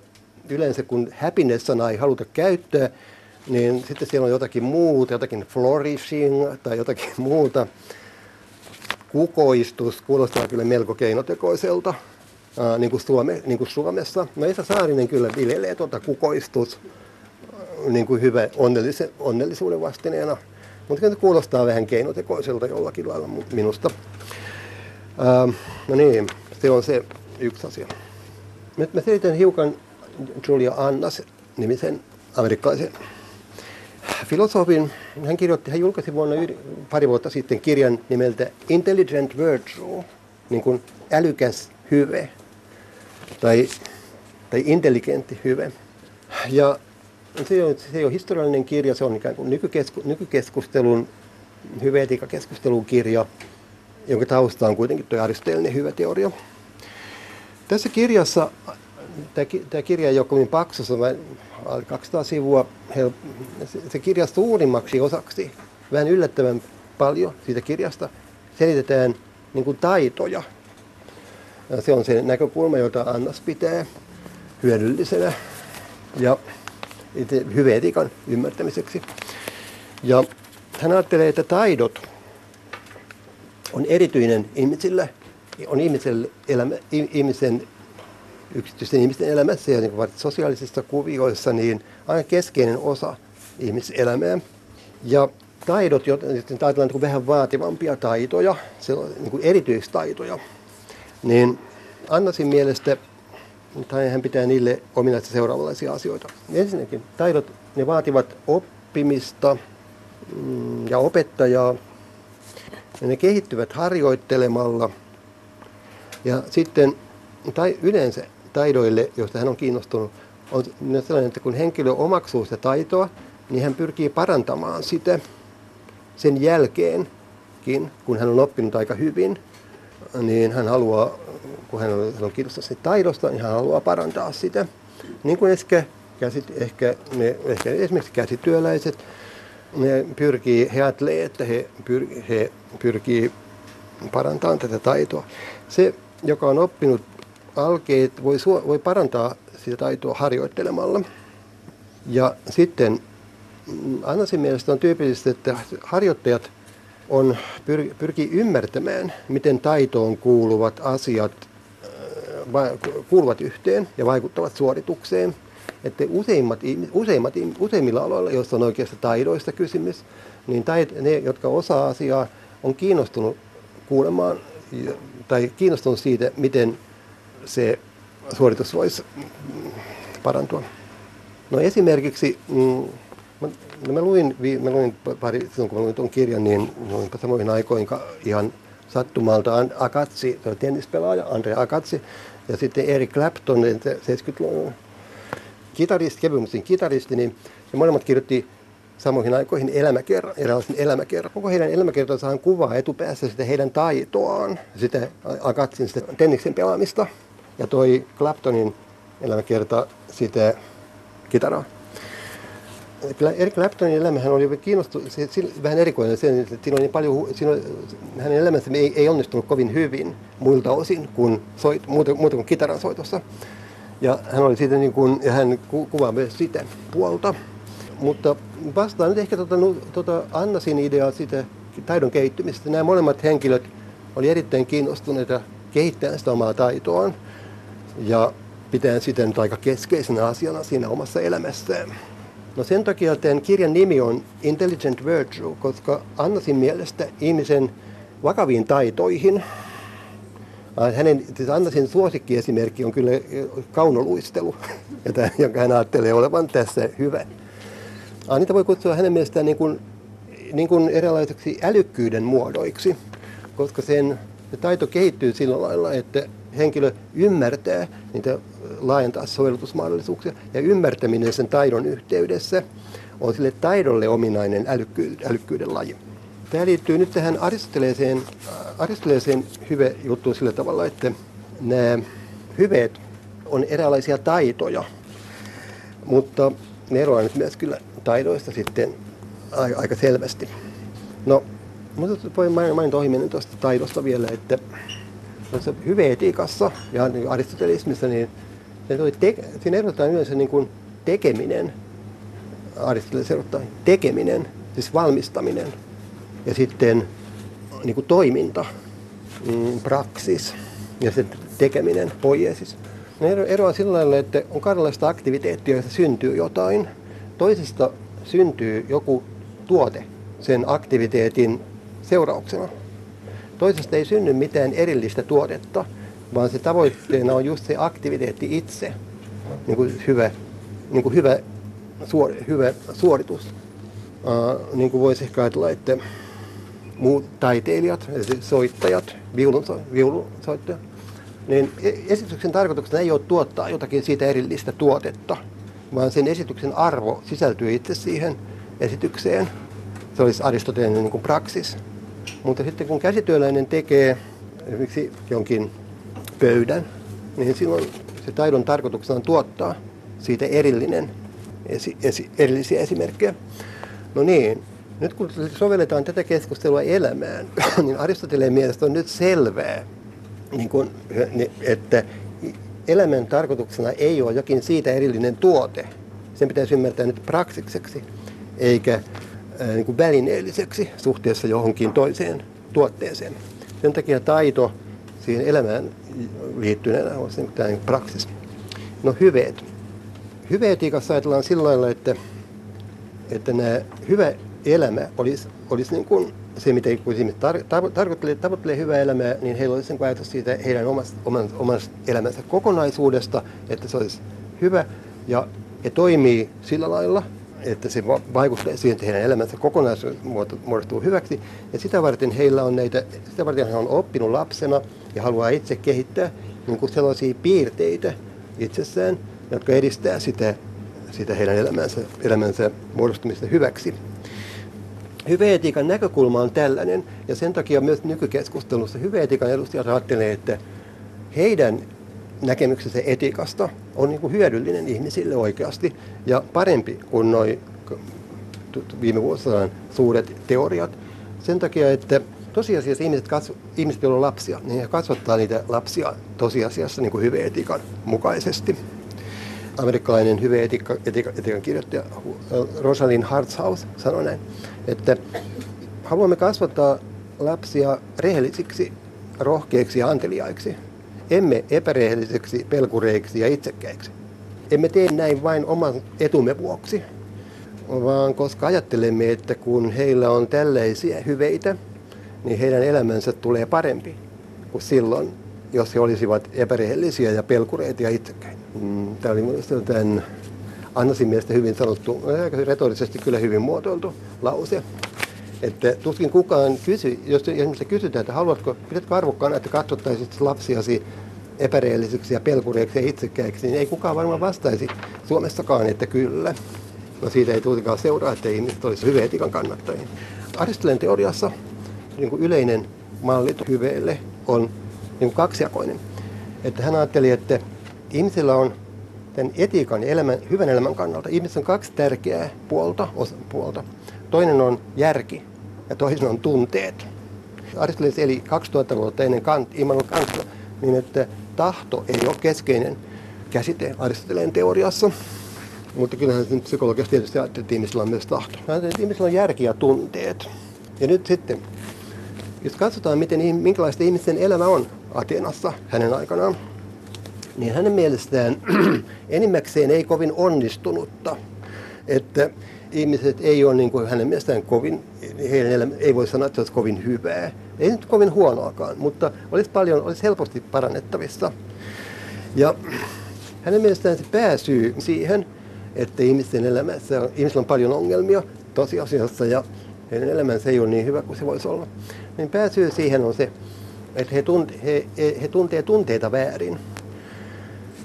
yleensä kun happiness-sanaa ei haluta käyttää, niin sitten siellä on jotakin muuta, jotakin flourishing tai jotakin (laughs) muuta. Kukoistus kuulostaa kyllä melko keinotekoiselta, ää, niin, kuin Suome, niin kuin Suomessa. No Esa Saarinen kyllä viljelee tuota kukoistus niin kuin hyvä onnellise, onnellisuuden vastineena. Mutta se kuulostaa vähän keinotekoiselta jollakin lailla minusta. Ää, no niin, se on se yksi asia. Nyt mä selitän hiukan Julia Annas nimisen amerikkalaisen filosofin. Hän kirjoitti, hän julkaisi vuonna pari vuotta sitten kirjan nimeltä Intelligent Virtue, niin kuin älykäs hyve tai, tai intelligentti hyve. Ja se on, se on historiallinen kirja, se on ikään kuin nykykesku, nykykeskustelun, hyveetiikakeskustelun kirja, jonka tausta on kuitenkin tuo aristotelinen hyveteoria. Tässä kirjassa tämä kirja ei ole kovin paksu, se on 200 sivua. Se kirja suurimmaksi osaksi, vähän yllättävän paljon siitä kirjasta, selitetään niin kuin taitoja. Ja se on se näkökulma, jota Annas pitää hyödyllisenä ja hyveetikan ymmärtämiseksi. Ja hän ajattelee, että taidot on erityinen ihmisille, on ihmisen, elämä, ihmisen yksityisten ihmisten elämässä ja niin sosiaalisissa kuvioissa niin aina keskeinen osa ihmiselämää. Ja taidot, joita ajatellaan niin vähän vaativampia taitoja, niin erityistaitoja, niin Annasin mielestä tai hän pitää niille ominaista seuraavanlaisia asioita. Ensinnäkin taidot, ne vaativat oppimista mm, ja opettajaa. Ja ne kehittyvät harjoittelemalla. Ja sitten tai yleensä taidoille, joista hän on kiinnostunut, on sellainen, että kun henkilö omaksuu sitä taitoa, niin hän pyrkii parantamaan sitä sen jälkeenkin, kun hän on oppinut aika hyvin, niin hän haluaa, kun hän on, on kiinnostunut siitä taidosta, niin hän haluaa parantaa sitä. Niin kuin ehkä, käsit, ehkä, ne, ehkä esimerkiksi käsityöläiset, ne pyrkii, he ajattelee, että he, pyr, he pyrkii parantamaan tätä taitoa. Se, joka on oppinut alkeet voi, voi parantaa sitä taitoa harjoittelemalla. Ja sitten mm, Annasin mielestä on tyypillistä, että harjoittajat on, pyr, pyrkii ymmärtämään, miten taitoon kuuluvat asiat äh, kuuluvat yhteen ja vaikuttavat suoritukseen. Että useimmat, useimmat, useimmilla aloilla, joissa on oikeasta taidoista kysymys, niin tait, ne, jotka osaa asiaa, on kiinnostunut kuulemaan tai kiinnostunut siitä, miten se suoritus voisi parantua. No esimerkiksi, mm, no mä, luin, mä luin pari, silloin kun mä luin tuon kirjan, niin luinpa samoihin aikoihin ihan sattumalta Akatsi, tennispelaaja Andre Akatsi, ja sitten Eric Clapton, 70-luvun kitaristi, kevymmusin kitaristi, niin ja molemmat kirjoitti samoihin aikoihin elämäkerran, eräänlaisen elämäkerran. Koko heidän elämäkertansa on kuvaa etupäässä sitä heidän taitoaan, sitä Akatsin sitä tenniksen pelaamista. Ja toi Claptonin elämäkerta sitä kitaraa. Eric Claptonin elämähän oli kiinnostunut, vähän erikoinen sen, siinä oli niin paljon, siinä oli, hänen elämänsä ei, ei onnistunut kovin hyvin muilta osin kuin soit, muuta, muuta kuin kitaran soitossa. Ja hän oli siitä niin kuin, ja hän ku, kuvaa myös sitä puolta. Mutta vastaan nyt ehkä tuota, tuota Annasin ideaa siitä taidon kehittymistä. Nämä molemmat henkilöt oli erittäin kiinnostuneita kehittämään sitä omaa taitoaan ja pitää sitä nyt aika keskeisenä asiana siinä omassa elämässään. No sen takia tämän kirjan nimi on Intelligent Virtue, koska Annasin mielestä ihmisen vakaviin taitoihin, hänen, siis Annasin suosikkiesimerkki on kyllä kaunoluistelu, (laughs) jonka hän ajattelee olevan tässä hyvä. Niitä voi kutsua hänen mielestään niin kuin, niin kuin eräänlaiseksi älykkyyden muodoiksi, koska sen se taito kehittyy sillä lailla, että henkilö ymmärtää niitä laajentaa sovellutusmahdollisuuksia ja ymmärtäminen sen taidon yhteydessä on sille taidolle ominainen älykky, älykkyyden laji. Tämä liittyy nyt tähän aristoteleeseen, aristoteleeseen hyve juttuun sillä tavalla, että nämä hyveet on eräänlaisia taitoja, mutta ne eroavat nyt myös kyllä taidoista sitten aika selvästi. No, mutta voi mainita ohi tuosta taidosta vielä, että tuossa hyveetiikassa ja niin aristotelismissa, niin se oli te, siinä erotetaan yleensä niin kuin tekeminen, Aristoteles erottaa tekeminen, siis valmistaminen, ja sitten niin kuin toiminta, mm, praksis, ja sitten tekeminen, poiesis. Ne eroaa sillä lailla, että on kahdenlaista aktiviteettia, joista syntyy jotain. Toisesta syntyy joku tuote sen aktiviteetin seurauksena. Toisesta ei synny mitään erillistä tuotetta, vaan se tavoitteena on just se aktiviteetti itse, niin kuin hyvä, niin kuin hyvä, suor, hyvä suoritus. Uh, niin kuin voisi ehkä ajatella, että muut taiteilijat, soittajat, viulunsoittajat, niin e-, esityksen tarkoituksena ei ole tuottaa jotakin siitä erillistä tuotetta, vaan sen esityksen arvo sisältyy itse siihen esitykseen. Se olisi aristoteellinen niin kuin praksis. Mutta sitten kun käsityöläinen tekee esimerkiksi jonkin pöydän, niin silloin se taidon tarkoituksena on tuottaa siitä erillinen, esi, esi, erillisiä esimerkkejä. No niin, nyt kun sovelletaan tätä keskustelua elämään, (coughs) niin Aristoteleen mielestä on nyt selvää, niin kun, että elämän tarkoituksena ei ole jokin siitä erillinen tuote. Sen pitäisi ymmärtää nyt praksikseksi, eikä niin kuin välineelliseksi suhteessa johonkin toiseen tuotteeseen. Sen takia taito siihen elämään liittyneenä on se, tämä praksis. No hyveet. Hyveetiikassa ajatellaan sillä lailla, että, että nämä hyvä elämä olisi, olisi niin kuin se, mitä ihmiset tar- tarkoittelee, tavoittelee hyvää elämää, niin heillä olisi niin ajatus siitä heidän omasta, oman, omasta elämänsä kokonaisuudesta, että se olisi hyvä ja he toimii sillä lailla, että se vaikuttaa siihen, että heidän elämänsä kokonaisuus muodostuu hyväksi. Ja sitä varten heillä on näitä, sitä varten he on oppinut lapsena ja haluaa itse kehittää niin kuin sellaisia piirteitä itsessään, jotka edistää sitä, sitä heidän elämänsä, elämänsä muodostumista hyväksi. Hyveetiikan näkökulma on tällainen, ja sen takia myös nykykeskustelussa hyveetiikan edustajat ajattelee, että heidän näkemyksensä etiikasta on niin kuin hyödyllinen ihmisille oikeasti ja parempi kuin noin viime vuosina suuret teoriat. Sen takia, että tosiasiassa ihmiset, katso, ihmiset joilla on lapsia, niin he kasvattaa niitä lapsia tosiasiassa niin kuin hyveetiikan mukaisesti. Amerikkalainen hyveetiikan etiikan kirjoittaja Rosalind Hartshaus sanoi näin, että haluamme kasvattaa lapsia rehellisiksi, rohkeiksi ja anteliaiksi emme epärehelliseksi, pelkureiksi ja itsekkäiksi. Emme tee näin vain oman etumme vuoksi, vaan koska ajattelemme, että kun heillä on tällaisia hyveitä, niin heidän elämänsä tulee parempi kuin silloin, jos he olisivat epärehellisiä ja pelkureita ja itsekkäitä. Mm, tämä oli mielestäni tämän Annasin mielestä hyvin sanottu, aika retorisesti kyllä hyvin muotoiltu lause. Että tuskin kukaan kysy, jos ihmiset kysytään, että haluatko, pidätkö arvokkaana, että katsottaisit lapsiasi epäreellisiksi ja pelkureiksi ja itsekkäiksi, niin ei kukaan varmaan vastaisi Suomessakaan, että kyllä. No siitä ei tultikaan seuraa, että ihmiset olisi hyveetikan kannattajia. Aristoteleen teoriassa niin kuin yleinen malli hyveelle on niin kuin kaksijakoinen. Että hän ajatteli, että ihmisillä on tämän etiikan ja elämän, hyvän elämän kannalta ihmisillä on kaksi tärkeää puolta, osa, puolta. Toinen on järki ja toinen on tunteet. Aristoteles eli 2000 vuotta ennen Kant, Immanuel Kantia, niin että tahto ei ole keskeinen käsite Aristoteleen teoriassa. Mutta kyllähän nyt psykologiassa tietysti ajattelee, että ihmisillä on myös tahto. Ajattelee, että ihmisillä on järki ja tunteet. Ja nyt sitten, jos katsotaan, miten, minkälaista ihmisten elämä on Atenassa hänen aikanaan, niin hänen mielestään (clears throat) enimmäkseen ei kovin onnistunutta. Että ihmiset ei ole niin kuin hänen mielestään kovin, heidän elämä, ei voi sanoa, että se olisi kovin hyvää. Ei nyt kovin huonoakaan, mutta olisi paljon, olisi helposti parannettavissa. Ja hänen mielestään se pääsyy siihen, että ihmisten elämässä, ihmisillä on paljon ongelmia tosiasiassa ja heidän elämänsä ei ole niin hyvä kuin se voisi olla. Niin pääsyy siihen on se, että he, tunt, he, he, he tuntee tunteita väärin.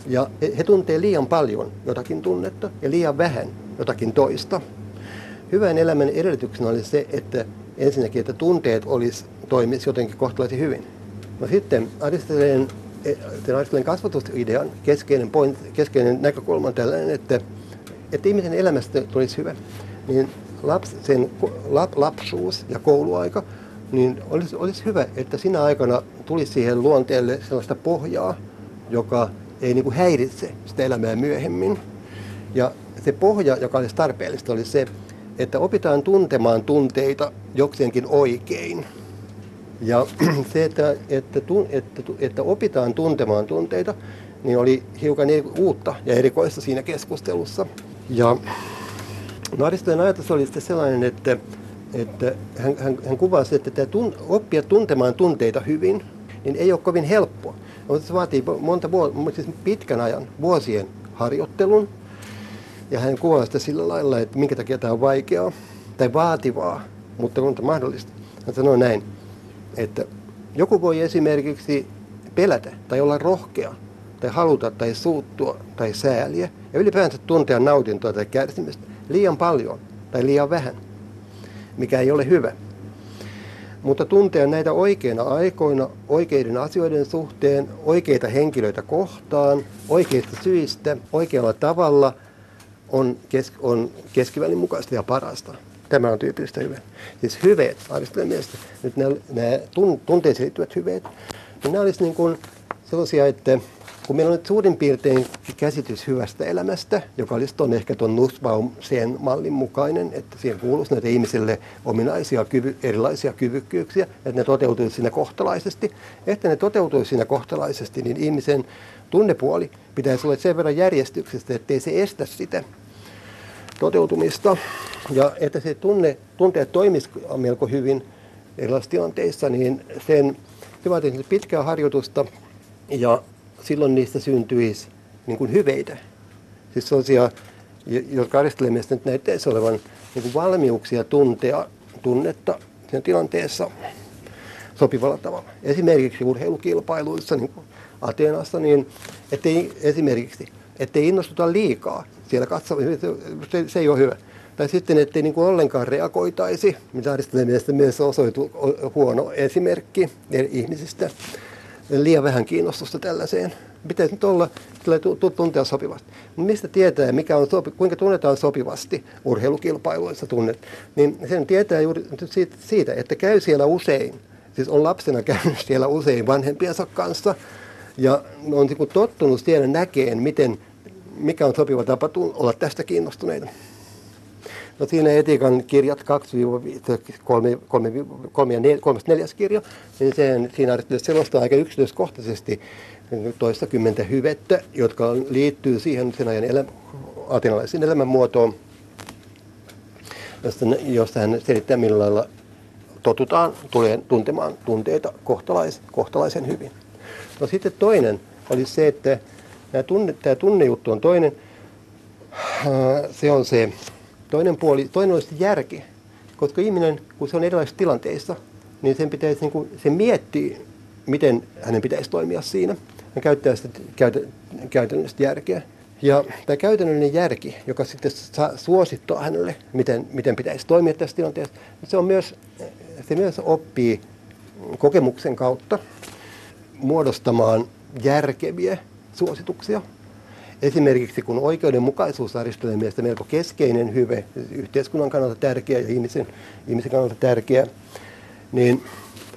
Ja he, he tuntee liian paljon jotakin tunnetta ja liian vähän jotakin toista. Hyvän elämän edellytyksenä oli se, että ensinnäkin, että tunteet olisi, toimisi jotenkin kohtalaisen hyvin. No sitten Aristoteleen, Aristoteleen kasvatusidean keskeinen, point, keskeinen näkökulma on tällainen, että, että ihmisen elämästä tulisi hyvä. Niin laps, sen lap, lapsuus ja kouluaika, niin olisi, olisi hyvä, että sinä aikana tulisi siihen luonteelle sellaista pohjaa, joka ei niin kuin häiritse sitä elämää myöhemmin. Ja se pohja, joka olisi tarpeellista, oli se, että opitaan tuntemaan tunteita jokseenkin oikein. Ja (clears throat) se, että, että, että, että opitaan tuntemaan tunteita, niin oli hiukan uutta ja erikoista siinä keskustelussa. Ja no Aristoteleen ajatus oli sitten sellainen, että, että hän, hän, hän kuvasi, että tämä tun, oppia tuntemaan tunteita hyvin, niin ei ole kovin helppoa. Se vaatii monta vuotta, siis pitkän ajan, vuosien harjoittelun, ja hän kuvaa sitä sillä lailla, että minkä takia tämä on vaikeaa tai vaativaa, mutta on mahdollista. Hän sanoi näin, että joku voi esimerkiksi pelätä tai olla rohkea tai haluta tai suuttua tai sääliä ja ylipäänsä tuntea nautintoa tai kärsimistä liian paljon tai liian vähän, mikä ei ole hyvä. Mutta tuntea näitä oikeina aikoina, oikeiden asioiden suhteen, oikeita henkilöitä kohtaan, oikeista syistä, oikealla tavalla – on, kes, on keskivälin mukaista ja parasta. Tämä on tyypillistä hyvää. Siis hyveet, Aristoteleen mielestä, nyt nämä, nämä tunteisiin liittyvät hyveet, niin nämä olisivat niin sellaisia, että kun meillä on nyt suurin piirtein käsitys hyvästä elämästä, joka olisi tuon ehkä tuon Nussbaum sen mallin mukainen, että siihen kuuluisi näitä ihmisille ominaisia kyvy, erilaisia kyvykkyyksiä, että ne toteutuisi siinä kohtalaisesti. Että ne toteutuisi siinä kohtalaisesti, niin ihmisen tunnepuoli pitäisi olla sen verran järjestyksestä, ettei se estä sitä toteutumista. Ja että se tunne, tunteet toimisi melko hyvin erilaisissa tilanteissa, niin sen, se vaatii pitkää harjoitusta ja silloin niistä syntyisi niin kuin hyveitä. Siis sellaisia, jotka Aristoteleen mielestä nyt näyttäisi olevan niin kuin valmiuksia tuntea tunnetta siinä tilanteessa sopivalla tavalla. Esimerkiksi urheilukilpailuissa, niin kuin Ateenassa, niin ettei esimerkiksi, ettei innostuta liikaa siellä katsomaan, se, se ei ole hyvä. Tai sitten, ettei niin kuin ollenkaan reagoitaisi, mitä Aristoteleen mielestä myös osoitu huono esimerkki ihmisistä. Liian vähän kiinnostusta tällaiseen. Pitäisi nyt olla, tuntea sopivasti. Mistä tietää, mikä on sopi, kuinka tunnetaan sopivasti urheilukilpailuissa tunnet, niin sen tietää juuri siitä, että käy siellä usein. Siis on lapsena käynyt siellä usein vanhempiensa kanssa – ja on niin kuin tottunut siellä näkeen, miten, mikä on sopiva tapa olla tästä kiinnostuneita. No siinä etiikan kirjat 2-3 ja 4, kirja, niin sen, siinä selostaa aika yksityiskohtaisesti toista kymmentä hyvettä, jotka liittyy siihen sen ajan elä, atenalaisen elämänmuotoon, josta, josta hän selittää millä lailla totutaan tulee tuntemaan tunteita kohtalais, kohtalaisen hyvin. No sitten toinen oli se, että tämä, tunne, tämä tunnejuttu on toinen. Se on se toinen puoli. Toinen olisi järki. Koska ihminen, kun se on erilaisissa tilanteissa, niin sen pitäisi, niin kuin, se miettii, miten hänen pitäisi toimia siinä. Hän käyttää sitä käytä, käytännössä järkeä. Ja tämä käytännöllinen järki, joka sitten saa suosittaa hänelle, miten, miten pitäisi toimia tässä tilanteessa, se, on myös, se myös oppii kokemuksen kautta muodostamaan järkeviä suosituksia. Esimerkiksi kun oikeudenmukaisuus Aristoteleen mielestä melko keskeinen hyve, yhteiskunnan kannalta tärkeä ja ihmisen, ihmisen kannalta tärkeä, niin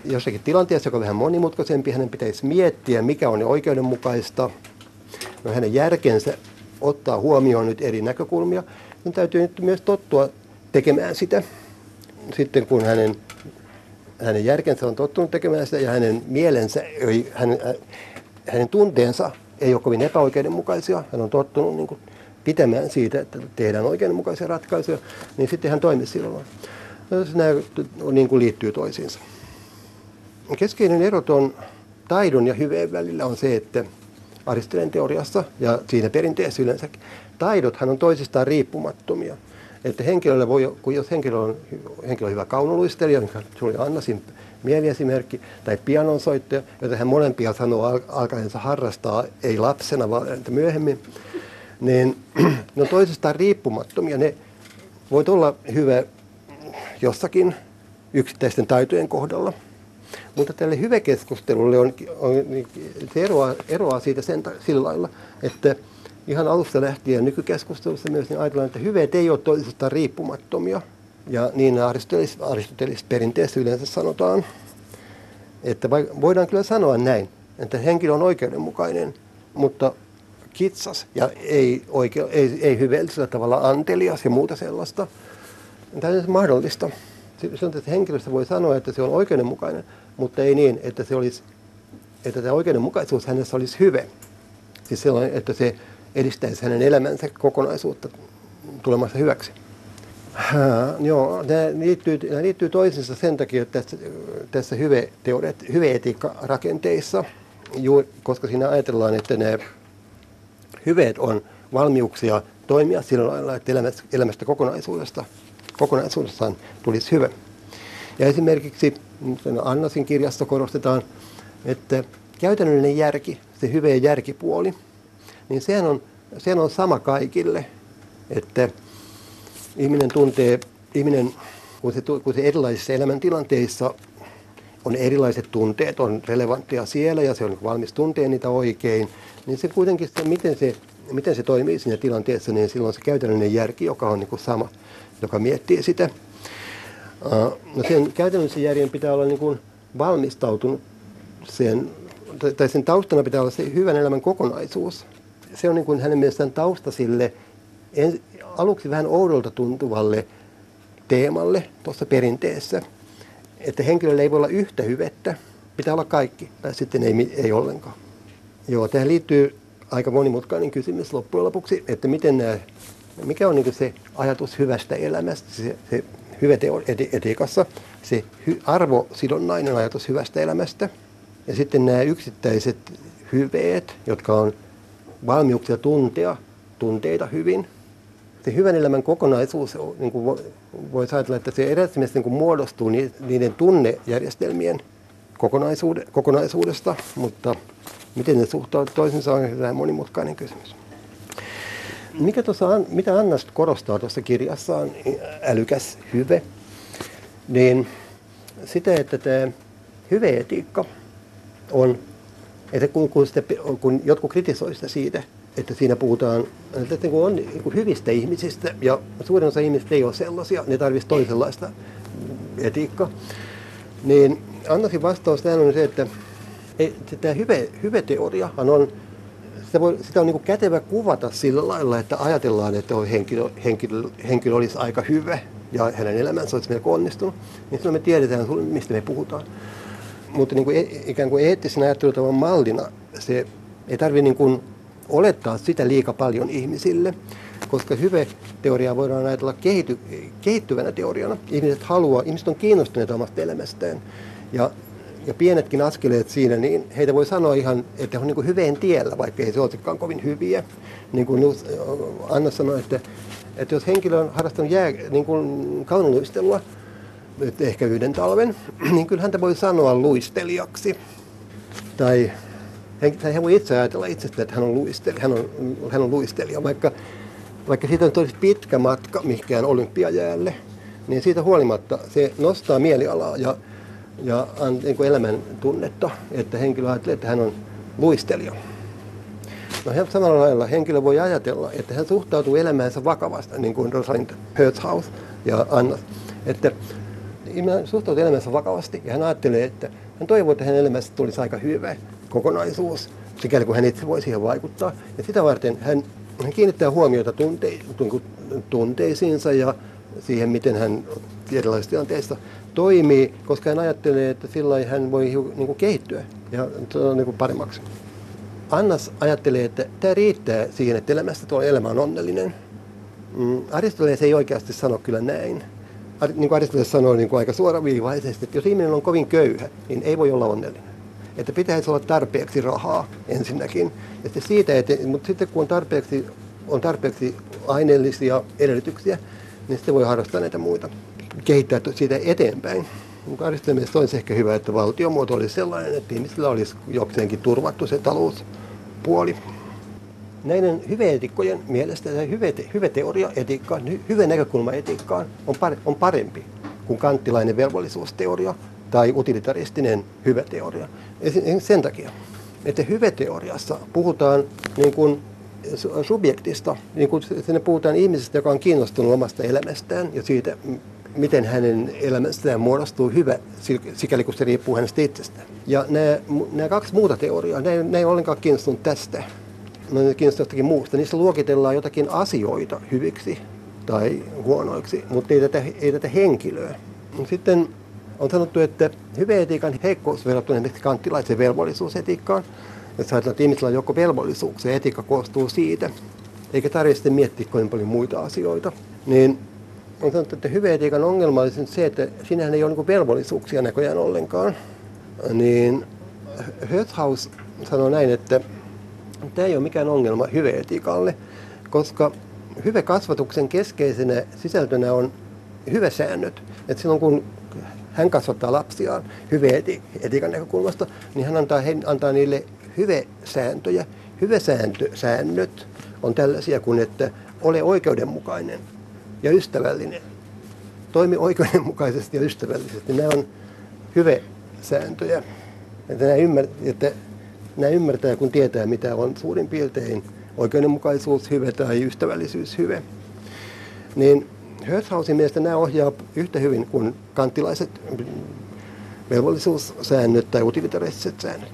jossakin tilanteessa, joka on vähän monimutkaisempi, hänen pitäisi miettiä, mikä on oikeudenmukaista. No, hänen järkensä ottaa huomioon nyt eri näkökulmia, niin täytyy nyt myös tottua tekemään sitä. Sitten kun hänen, hänen järkensä on tottunut tekemään sitä ja hänen mielensä, hänen, hänen tunteensa ei ole kovin epäoikeudenmukaisia, hän on tottunut niin kuin pitämään siitä, että tehdään oikeudenmukaisia ratkaisuja, niin sitten hän toimii silloin. Nämä niin kuin liittyy toisiinsa. Keskeinen ero on taidon ja hyveen välillä on se, että Aristoteleen teoriassa ja siinä perinteessä yleensä taidothan on toisistaan riippumattomia. Että henkilölle voi, kun jos henkilö on, henkilö on hyvä kaunoluistelija, niin oli Annasin mieliesimerkki, tai pianonsoittaja, jota hän molempia sanoo alkaensa harrastaa, ei lapsena, vaan myöhemmin, niin (clears throat) ne on toisistaan riippumattomia. Ne voit olla hyvä jossakin yksittäisten taitojen kohdalla, mutta tälle hyväkeskustelulle on, on, se eroaa, eroaa siitä sen, sillä lailla, että ihan alusta lähtien nykykeskustelussa myös niin ajatellaan, että hyveet ei ole toisistaan riippumattomia. Ja niin Aristotelis, Aristotelis perinteessä yleensä sanotaan, että voidaan kyllä sanoa näin, että henkilö on oikeudenmukainen, mutta kitsas ja ei, oikeu, ei, ei hyveellisellä tavalla antelias ja muuta sellaista. Tämä on mahdollista. Se on, että henkilöstä voi sanoa, että se on oikeudenmukainen, mutta ei niin, että, se olisi, että tämä oikeudenmukaisuus hänessä olisi hyve. Siis sellainen, että se edistäisi hänen elämänsä kokonaisuutta tulemassa hyväksi. Haa, joo, nämä liittyy, nämä liittyy toisiinsa sen takia, että tässä, tässä hyve, hyveetiikka-rakenteissa, koska siinä ajatellaan, että ne hyveet on valmiuksia toimia sillä lailla, että elämästä, elämästä kokonaisuudesta, kokonaisuudessaan tulisi hyvä. Ja esimerkiksi Annasin kirjassa korostetaan, että käytännöllinen järki, se hyvä järkipuoli, niin sehän on, sehän on sama kaikille, että ihminen tuntee, ihminen, kun se, kun se erilaisissa elämäntilanteissa on erilaiset tunteet, on relevanttia siellä ja se on valmis tuntee niitä oikein, niin se kuitenkin, se, miten, se, miten se toimii siinä tilanteessa, niin silloin se käytännöllinen järki, joka on niin kuin sama, joka miettii sitä. No sen käytännöllisen järjen pitää olla niin kuin valmistautunut sen, tai sen taustana pitää olla se hyvän elämän kokonaisuus. Se on niin kuin hänen mielestään tausta sille en, aluksi vähän oudolta tuntuvalle teemalle tuossa perinteessä, että henkilöllä ei voi olla yhtä hyvettä, pitää olla kaikki, tai sitten ei, ei ollenkaan. Joo, tähän liittyy aika monimutkainen kysymys loppujen lopuksi, että miten nämä, mikä on niin se ajatus hyvästä elämästä, se, se hyveetiikassa, se hy, arvosidonnainen ajatus hyvästä elämästä, ja sitten nämä yksittäiset hyveet, jotka on valmiuksia tuntea tunteita hyvin, se hyvän elämän kokonaisuus, niin kuin voisi ajatella, että se eräs niin kuin muodostuu niiden tunnejärjestelmien kokonaisuudesta, mutta miten ne suhtautuvat toisensa on vähän monimutkainen kysymys. Mikä tuossa, mitä Anna korostaa tuossa kirjassaan, älykäs hyve, niin sitä, että tämä hyveetiikka on, että kun, kun, sitä, kun jotkut kritisoivat sitä siitä, että siinä puhutaan että niin on niin kuin hyvistä ihmisistä ja suurin osa ihmisistä ei ole sellaisia, ne tarvitsisi toisenlaista etiikkaa. Niin Annasin vastaus tähän on se, että tämä hyve, hyveteoriahan on, sitä, voi, sitä on niin kuin kätevä kuvata sillä lailla, että ajatellaan, että henkilö, henkilö, henkilö olisi aika hyvä ja hänen elämänsä olisi melko onnistunut, niin silloin me tiedetään, mistä me puhutaan. Mutta niin kuin, e, ikään kuin eettisen ajattelutavan mallina se ei tarvitse niin olettaa sitä liika paljon ihmisille, koska hyve-teoriaa voidaan ajatella kehity, kehittyvänä teoriana. Ihmiset haluaa, ihmiset on kiinnostuneita omasta elämästään. Ja, ja pienetkin askeleet siinä, niin heitä voi sanoa ihan, että on niin hyveen tiellä, vaikka ei se olisikaan kovin hyviä. Niin kuin Anna sanoi, että, että jos henkilö on harrastanut jää, niin kuin kaunoluistelua, ehkä yhden talven, (clears throat) niin kyllä häntä voi sanoa luistelijaksi. Tai hän, hän voi itse ajatella itsestään, että hän on, luistelija, hän on, hän on luistelija, vaikka, vaikka siitä on tosi pitkä matka mihinkään olympiajäälle, niin siitä huolimatta se nostaa mielialaa ja, ja on niin kuin elämän tunnetta, että henkilö ajattelee, että hän on luistelija. No samalla lailla henkilö voi ajatella, että hän suhtautuu elämäänsä vakavasti, niin kuin Rosalind Hertzhaus ja Anna. Että ihminen suhtautuu elämäänsä vakavasti ja hän ajattelee, että hän toivoo, että hänen elämässä tulisi aika hyvä kokonaisuus, sikäli kun hän itse voi siihen vaikuttaa. Ja sitä varten hän, hän kiinnittää huomiota tunte, tunteisiinsa ja siihen, miten hän erilaisissa tilanteissa toimii, koska hän ajattelee, että sillä hän voi niin kuin kehittyä ja niin kuin paremmaksi. Annas ajattelee, että tämä riittää siihen, että elämästä tuo elämä on onnellinen. Mm, Aristoteles ei oikeasti sano kyllä näin. Niin kuin Aristoteles sanoi niin kuin aika suoraviivaisesti, että jos ihminen on kovin köyhä, niin ei voi olla onnellinen. Että pitäisi olla tarpeeksi rahaa ensinnäkin. Ja sitten siitä, että, mutta sitten kun on tarpeeksi, on tarpeeksi aineellisia edellytyksiä, niin sitten voi harrastaa näitä muita, kehittää siitä eteenpäin. Kariston mielestä olisi ehkä hyvä, että valtiomuoto olisi sellainen, että ihmisillä olisi jokseenkin turvattu se talouspuoli. Näiden hyveetikkojen mielestä tämä hyve, hyveteoria etiikkaan, hyvä näkökulma etiikkaan on, on parempi kuin kanttilainen velvollisuusteoria tai utilitaristinen hyveteoria. Sen takia, että hyveteoriassa puhutaan niin kuin subjektista, niin kuin sinne puhutaan ihmisestä, joka on kiinnostunut omasta elämästään ja siitä, miten hänen elämästään muodostuu hyvä, sikäli kun se riippuu hänestä itsestään. Ja nämä, nämä kaksi muuta teoriaa, ne, ne ei ollenkaan kiinnostunut tästä, ne on kiinnostunut jostakin muusta. Niissä luokitellaan jotakin asioita hyviksi tai huonoiksi, mutta ei tätä, ei tätä henkilöä. Sitten on sanottu, että hyvä etiikan heikkous verrattuna esimerkiksi kanttilaisen velvollisuusetiikkaan, että ajatellaan, että ihmisillä on joko velvollisuuksia ja etiikka koostuu siitä, eikä tarvitse miettiä kovin paljon muita asioita, niin on sanottu, että hyvä etiikan ongelma olisi se, että siinähän ei ole niin velvollisuuksia näköjään ollenkaan. Niin Höthaus sanoi näin, että tämä ei ole mikään ongelma hyvä etiikalle, koska hyvä kasvatuksen keskeisenä sisältönä on hyvä säännöt. Että silloin kun hän kasvattaa lapsiaan hyvä eti- etiikan näkökulmasta, niin hän antaa, he, antaa niille hyvä sääntöjä. Hyvä sääntö, säännöt on tällaisia kuin, että ole oikeudenmukainen ja ystävällinen. Toimi oikeudenmukaisesti ja ystävällisesti. Nämä on hyvä sääntöjä. Että nämä, ymmär, että nämä ymmärtää, kun tietää, mitä on suurin piirtein oikeudenmukaisuus hyvä tai ystävällisyys hyvä. Niin Hertzhausin mielestä nämä ohjaa yhtä hyvin kuin kantilaiset velvollisuussäännöt tai utilitaristiset säännöt.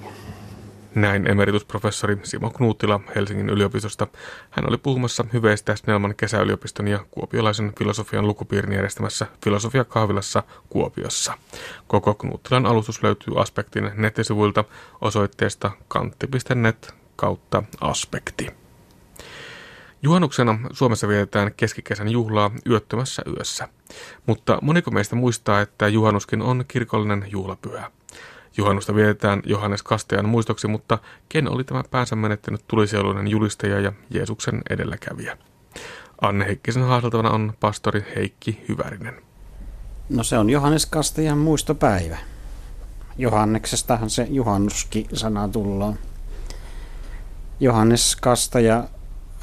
Näin emeritusprofessori Simo Knuuttila Helsingin yliopistosta. Hän oli puhumassa hyveistä Snellman kesäyliopiston ja kuopiolaisen filosofian lukupiirin järjestämässä Filosofia kahvilassa Kuopiossa. Koko Knuuttilan alustus löytyy Aspektin nettisivuilta osoitteesta kantti.net kautta aspekti. Juhannuksena Suomessa vietetään keskikesän juhlaa yöttömässä yössä, mutta moniko meistä muistaa, että juhannuskin on kirkollinen juhlapyhä. Juhannusta vietetään Johannes Kastajan muistoksi, mutta ken oli tämä päänsä menettänyt tulisieluinen julistaja ja Jeesuksen edelläkävijä? Anne Heikkisen haastatavana on pastori Heikki Hyvärinen. No se on Johannes Kastajan muistopäivä. Johanneksestahan se juhannuskin-sana tullaan. Johannes Kastaja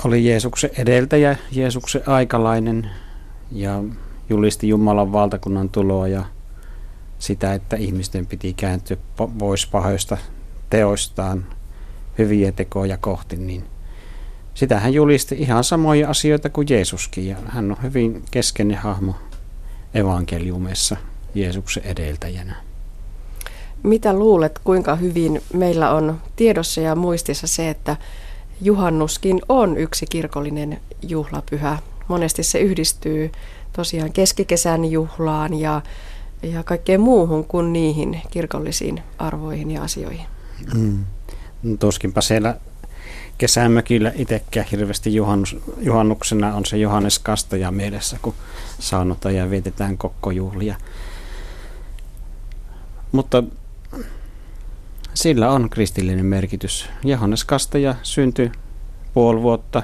oli Jeesuksen edeltäjä, Jeesuksen aikalainen ja julisti Jumalan valtakunnan tuloa ja sitä, että ihmisten piti kääntyä pois pahoista teoistaan hyviä tekoja kohti, niin sitä hän julisti ihan samoja asioita kuin Jeesuskin ja hän on hyvin keskeinen hahmo evankeliumessa Jeesuksen edeltäjänä. Mitä luulet, kuinka hyvin meillä on tiedossa ja muistissa se, että juhannuskin on yksi kirkollinen juhlapyhä. Monesti se yhdistyy tosiaan keskikesän juhlaan ja, ja kaikkeen muuhun kuin niihin kirkollisiin arvoihin ja asioihin. Mm. No, tuskinpa siellä kesämökillä itsekään hirveästi juhannus, juhannuksena on se Johannes Kastaja mielessä, kun saunotaan ja vietetään kokkojuhlia. Mutta sillä on kristillinen merkitys. Johannes Kastaja syntyi puoli vuotta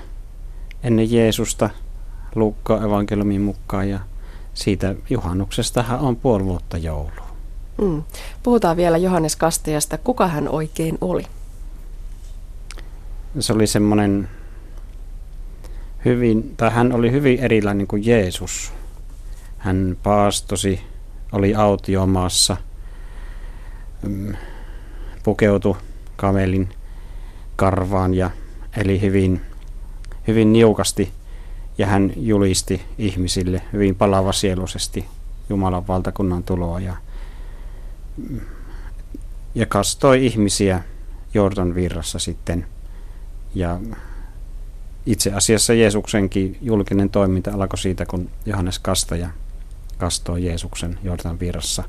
ennen Jeesusta Luukka evankeliumin mukaan ja siitä juhannuksestahan on puoli vuotta joulua. Mm. Puhutaan vielä Johannes Kastajasta. Kuka hän oikein oli? se oli semmoinen hyvin, tai hän oli hyvin erilainen kuin Jeesus. Hän paastosi, oli autiomaassa, mm, pukeutui kamelin karvaan ja eli hyvin, hyvin niukasti ja hän julisti ihmisille hyvin palavasieluisesti Jumalan valtakunnan tuloa ja, ja kastoi ihmisiä Jordan virrassa sitten ja itse asiassa Jeesuksenkin julkinen toiminta alkoi siitä, kun Johannes Kastaja kastoi Jeesuksen Jordan virrassa.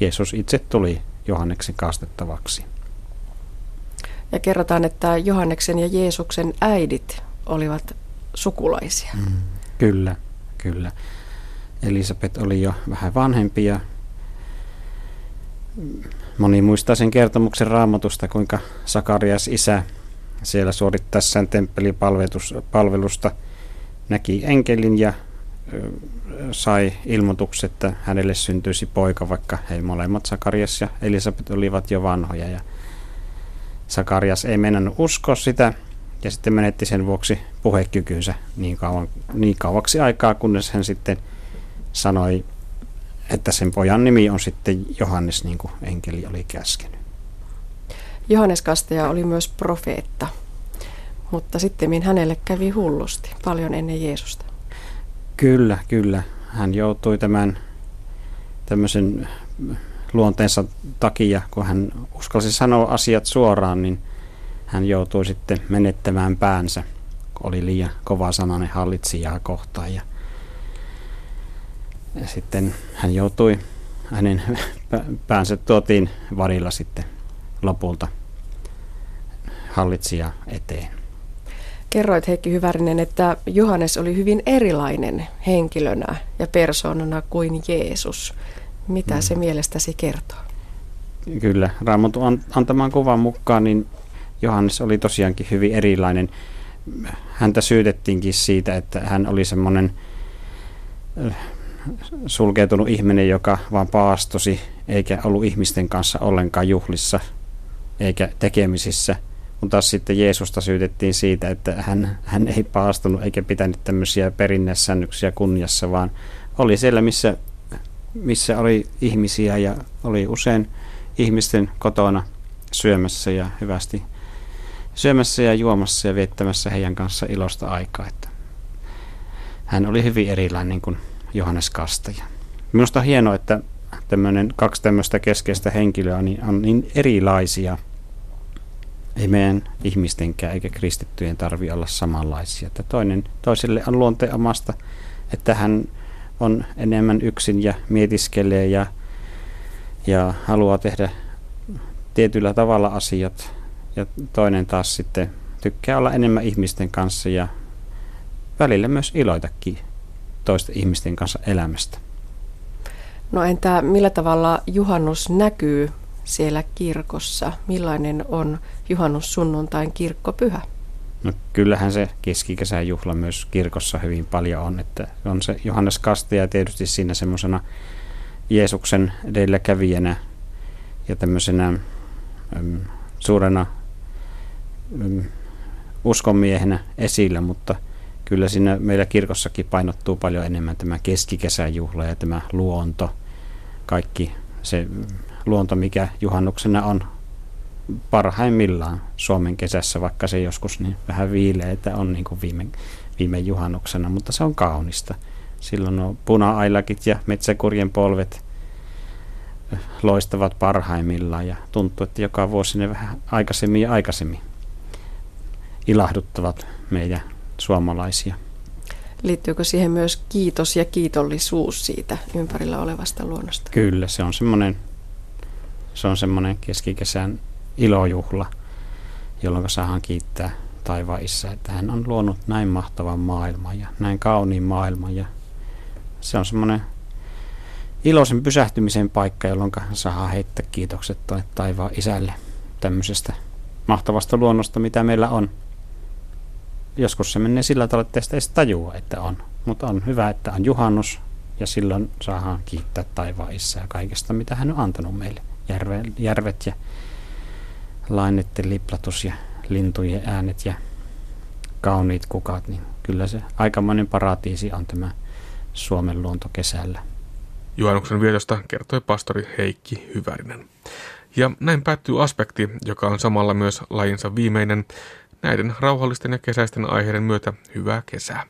Jeesus itse tuli Johanneksen kastettavaksi. Ja kerrotaan, että Johanneksen ja Jeesuksen äidit olivat sukulaisia. Mm, kyllä, kyllä. Elisabet oli jo vähän vanhempi ja moni muistaa sen kertomuksen raamatusta, kuinka Sakarias isä siellä suorittaessaan temppelipalvelusta näki enkelin ja sai ilmoituksen, että hänelle syntyisi poika, vaikka he molemmat Sakarias ja Elisabet olivat jo vanhoja. Ja Sakarias ei mennä uskoa sitä ja sitten menetti sen vuoksi puhekykynsä niin, kauan, niin kauaksi aikaa, kunnes hän sitten sanoi, että sen pojan nimi on sitten Johannes, niin kuin enkeli oli käskenyt. Johannes Kastaja oli myös profeetta, mutta sitten hänelle kävi hullusti paljon ennen Jeesusta. Kyllä, kyllä. Hän joutui tämän tämmöisen luonteensa takia, kun hän uskalsi sanoa asiat suoraan, niin hän joutui sitten menettämään päänsä, kun oli liian kova sananen hallitsijaa kohtaan. Ja, ja sitten hän joutui, hänen (laughs) päänsä tuotiin varilla sitten lopulta hallitsija eteen. Kerroit Heikki Hyvärinen, että Johannes oli hyvin erilainen henkilönä ja persoonana kuin Jeesus. Mitä mm. se mielestäsi kertoo? Kyllä, Raamatun antamaan kuvan mukaan niin Johannes oli tosiaankin hyvin erilainen. Häntä syytettiinkin siitä, että hän oli semmoinen äh, sulkeutunut ihminen, joka vaan paastosi, eikä ollut ihmisten kanssa ollenkaan juhlissa, eikä tekemisissä – kun taas sitten Jeesusta syytettiin siitä, että hän, hän ei paastunut eikä pitänyt tämmöisiä perinneissännyksiä kunniassa, vaan oli siellä, missä, missä oli ihmisiä ja oli usein ihmisten kotona syömässä ja hyvästi syömässä ja juomassa ja viettämässä heidän kanssa ilosta aikaa. Että hän oli hyvin erilainen kuin Johannes Kastaja. Minusta on hienoa, että tämmöinen, kaksi tämmöistä keskeistä henkilöä niin on niin erilaisia – ei meidän ihmistenkään eikä kristittyjen tarvi olla samanlaisia. Että toinen, toiselle on luonteamasta, että hän on enemmän yksin ja mietiskelee ja, ja haluaa tehdä tietyllä tavalla asiat. Ja toinen taas sitten tykkää olla enemmän ihmisten kanssa ja välillä myös iloitakin toisten ihmisten kanssa elämästä. No entä millä tavalla juhannus näkyy siellä kirkossa? Millainen on juhannussunnuntain kirkkopyhä? No kyllähän se keskikesän juhla myös kirkossa hyvin paljon on, että on se Johannes Kastaja tietysti siinä semmoisena Jeesuksen edelläkävijänä ja tämmöisenä äm, suurena äm, uskonmiehenä esillä, mutta kyllä siinä meillä kirkossakin painottuu paljon enemmän tämä keskikesän juhla ja tämä luonto, kaikki se luonto, mikä juhannuksena on parhaimmillaan Suomen kesässä, vaikka se joskus niin vähän viileitä on niin kuin viime, viime juhannuksena, mutta se on kaunista. Silloin on puna-ailakit ja metsäkurjen polvet loistavat parhaimmillaan ja tuntuu, että joka vuosi ne vähän aikaisemmin ja aikaisemmin ilahduttavat meidän suomalaisia. Liittyykö siihen myös kiitos ja kiitollisuus siitä ympärillä olevasta luonnosta? Kyllä, se on semmoinen se on semmoinen keskikesän ilojuhla, jolloin saadaan kiittää taivaan isä, että hän on luonut näin mahtavan maailman ja näin kauniin maailman. Ja se on semmoinen iloisen pysähtymisen paikka, jolloin saadaan heittää kiitokset taivaan isälle tämmöisestä mahtavasta luonnosta, mitä meillä on. Joskus se menee sillä tavalla, että ei tajua, että on. Mutta on hyvä, että on juhannus ja silloin saadaan kiittää taivaan isää kaikesta, mitä hän on antanut meille järve, järvet ja lainetten liplatus ja lintujen äänet ja kauniit kukat, niin kyllä se aikamoinen paratiisi on tämä Suomen luonto kesällä. Juhannuksen vietosta kertoi pastori Heikki Hyvärinen. Ja näin päättyy aspekti, joka on samalla myös lajinsa viimeinen. Näiden rauhallisten ja kesäisten aiheiden myötä hyvää kesää.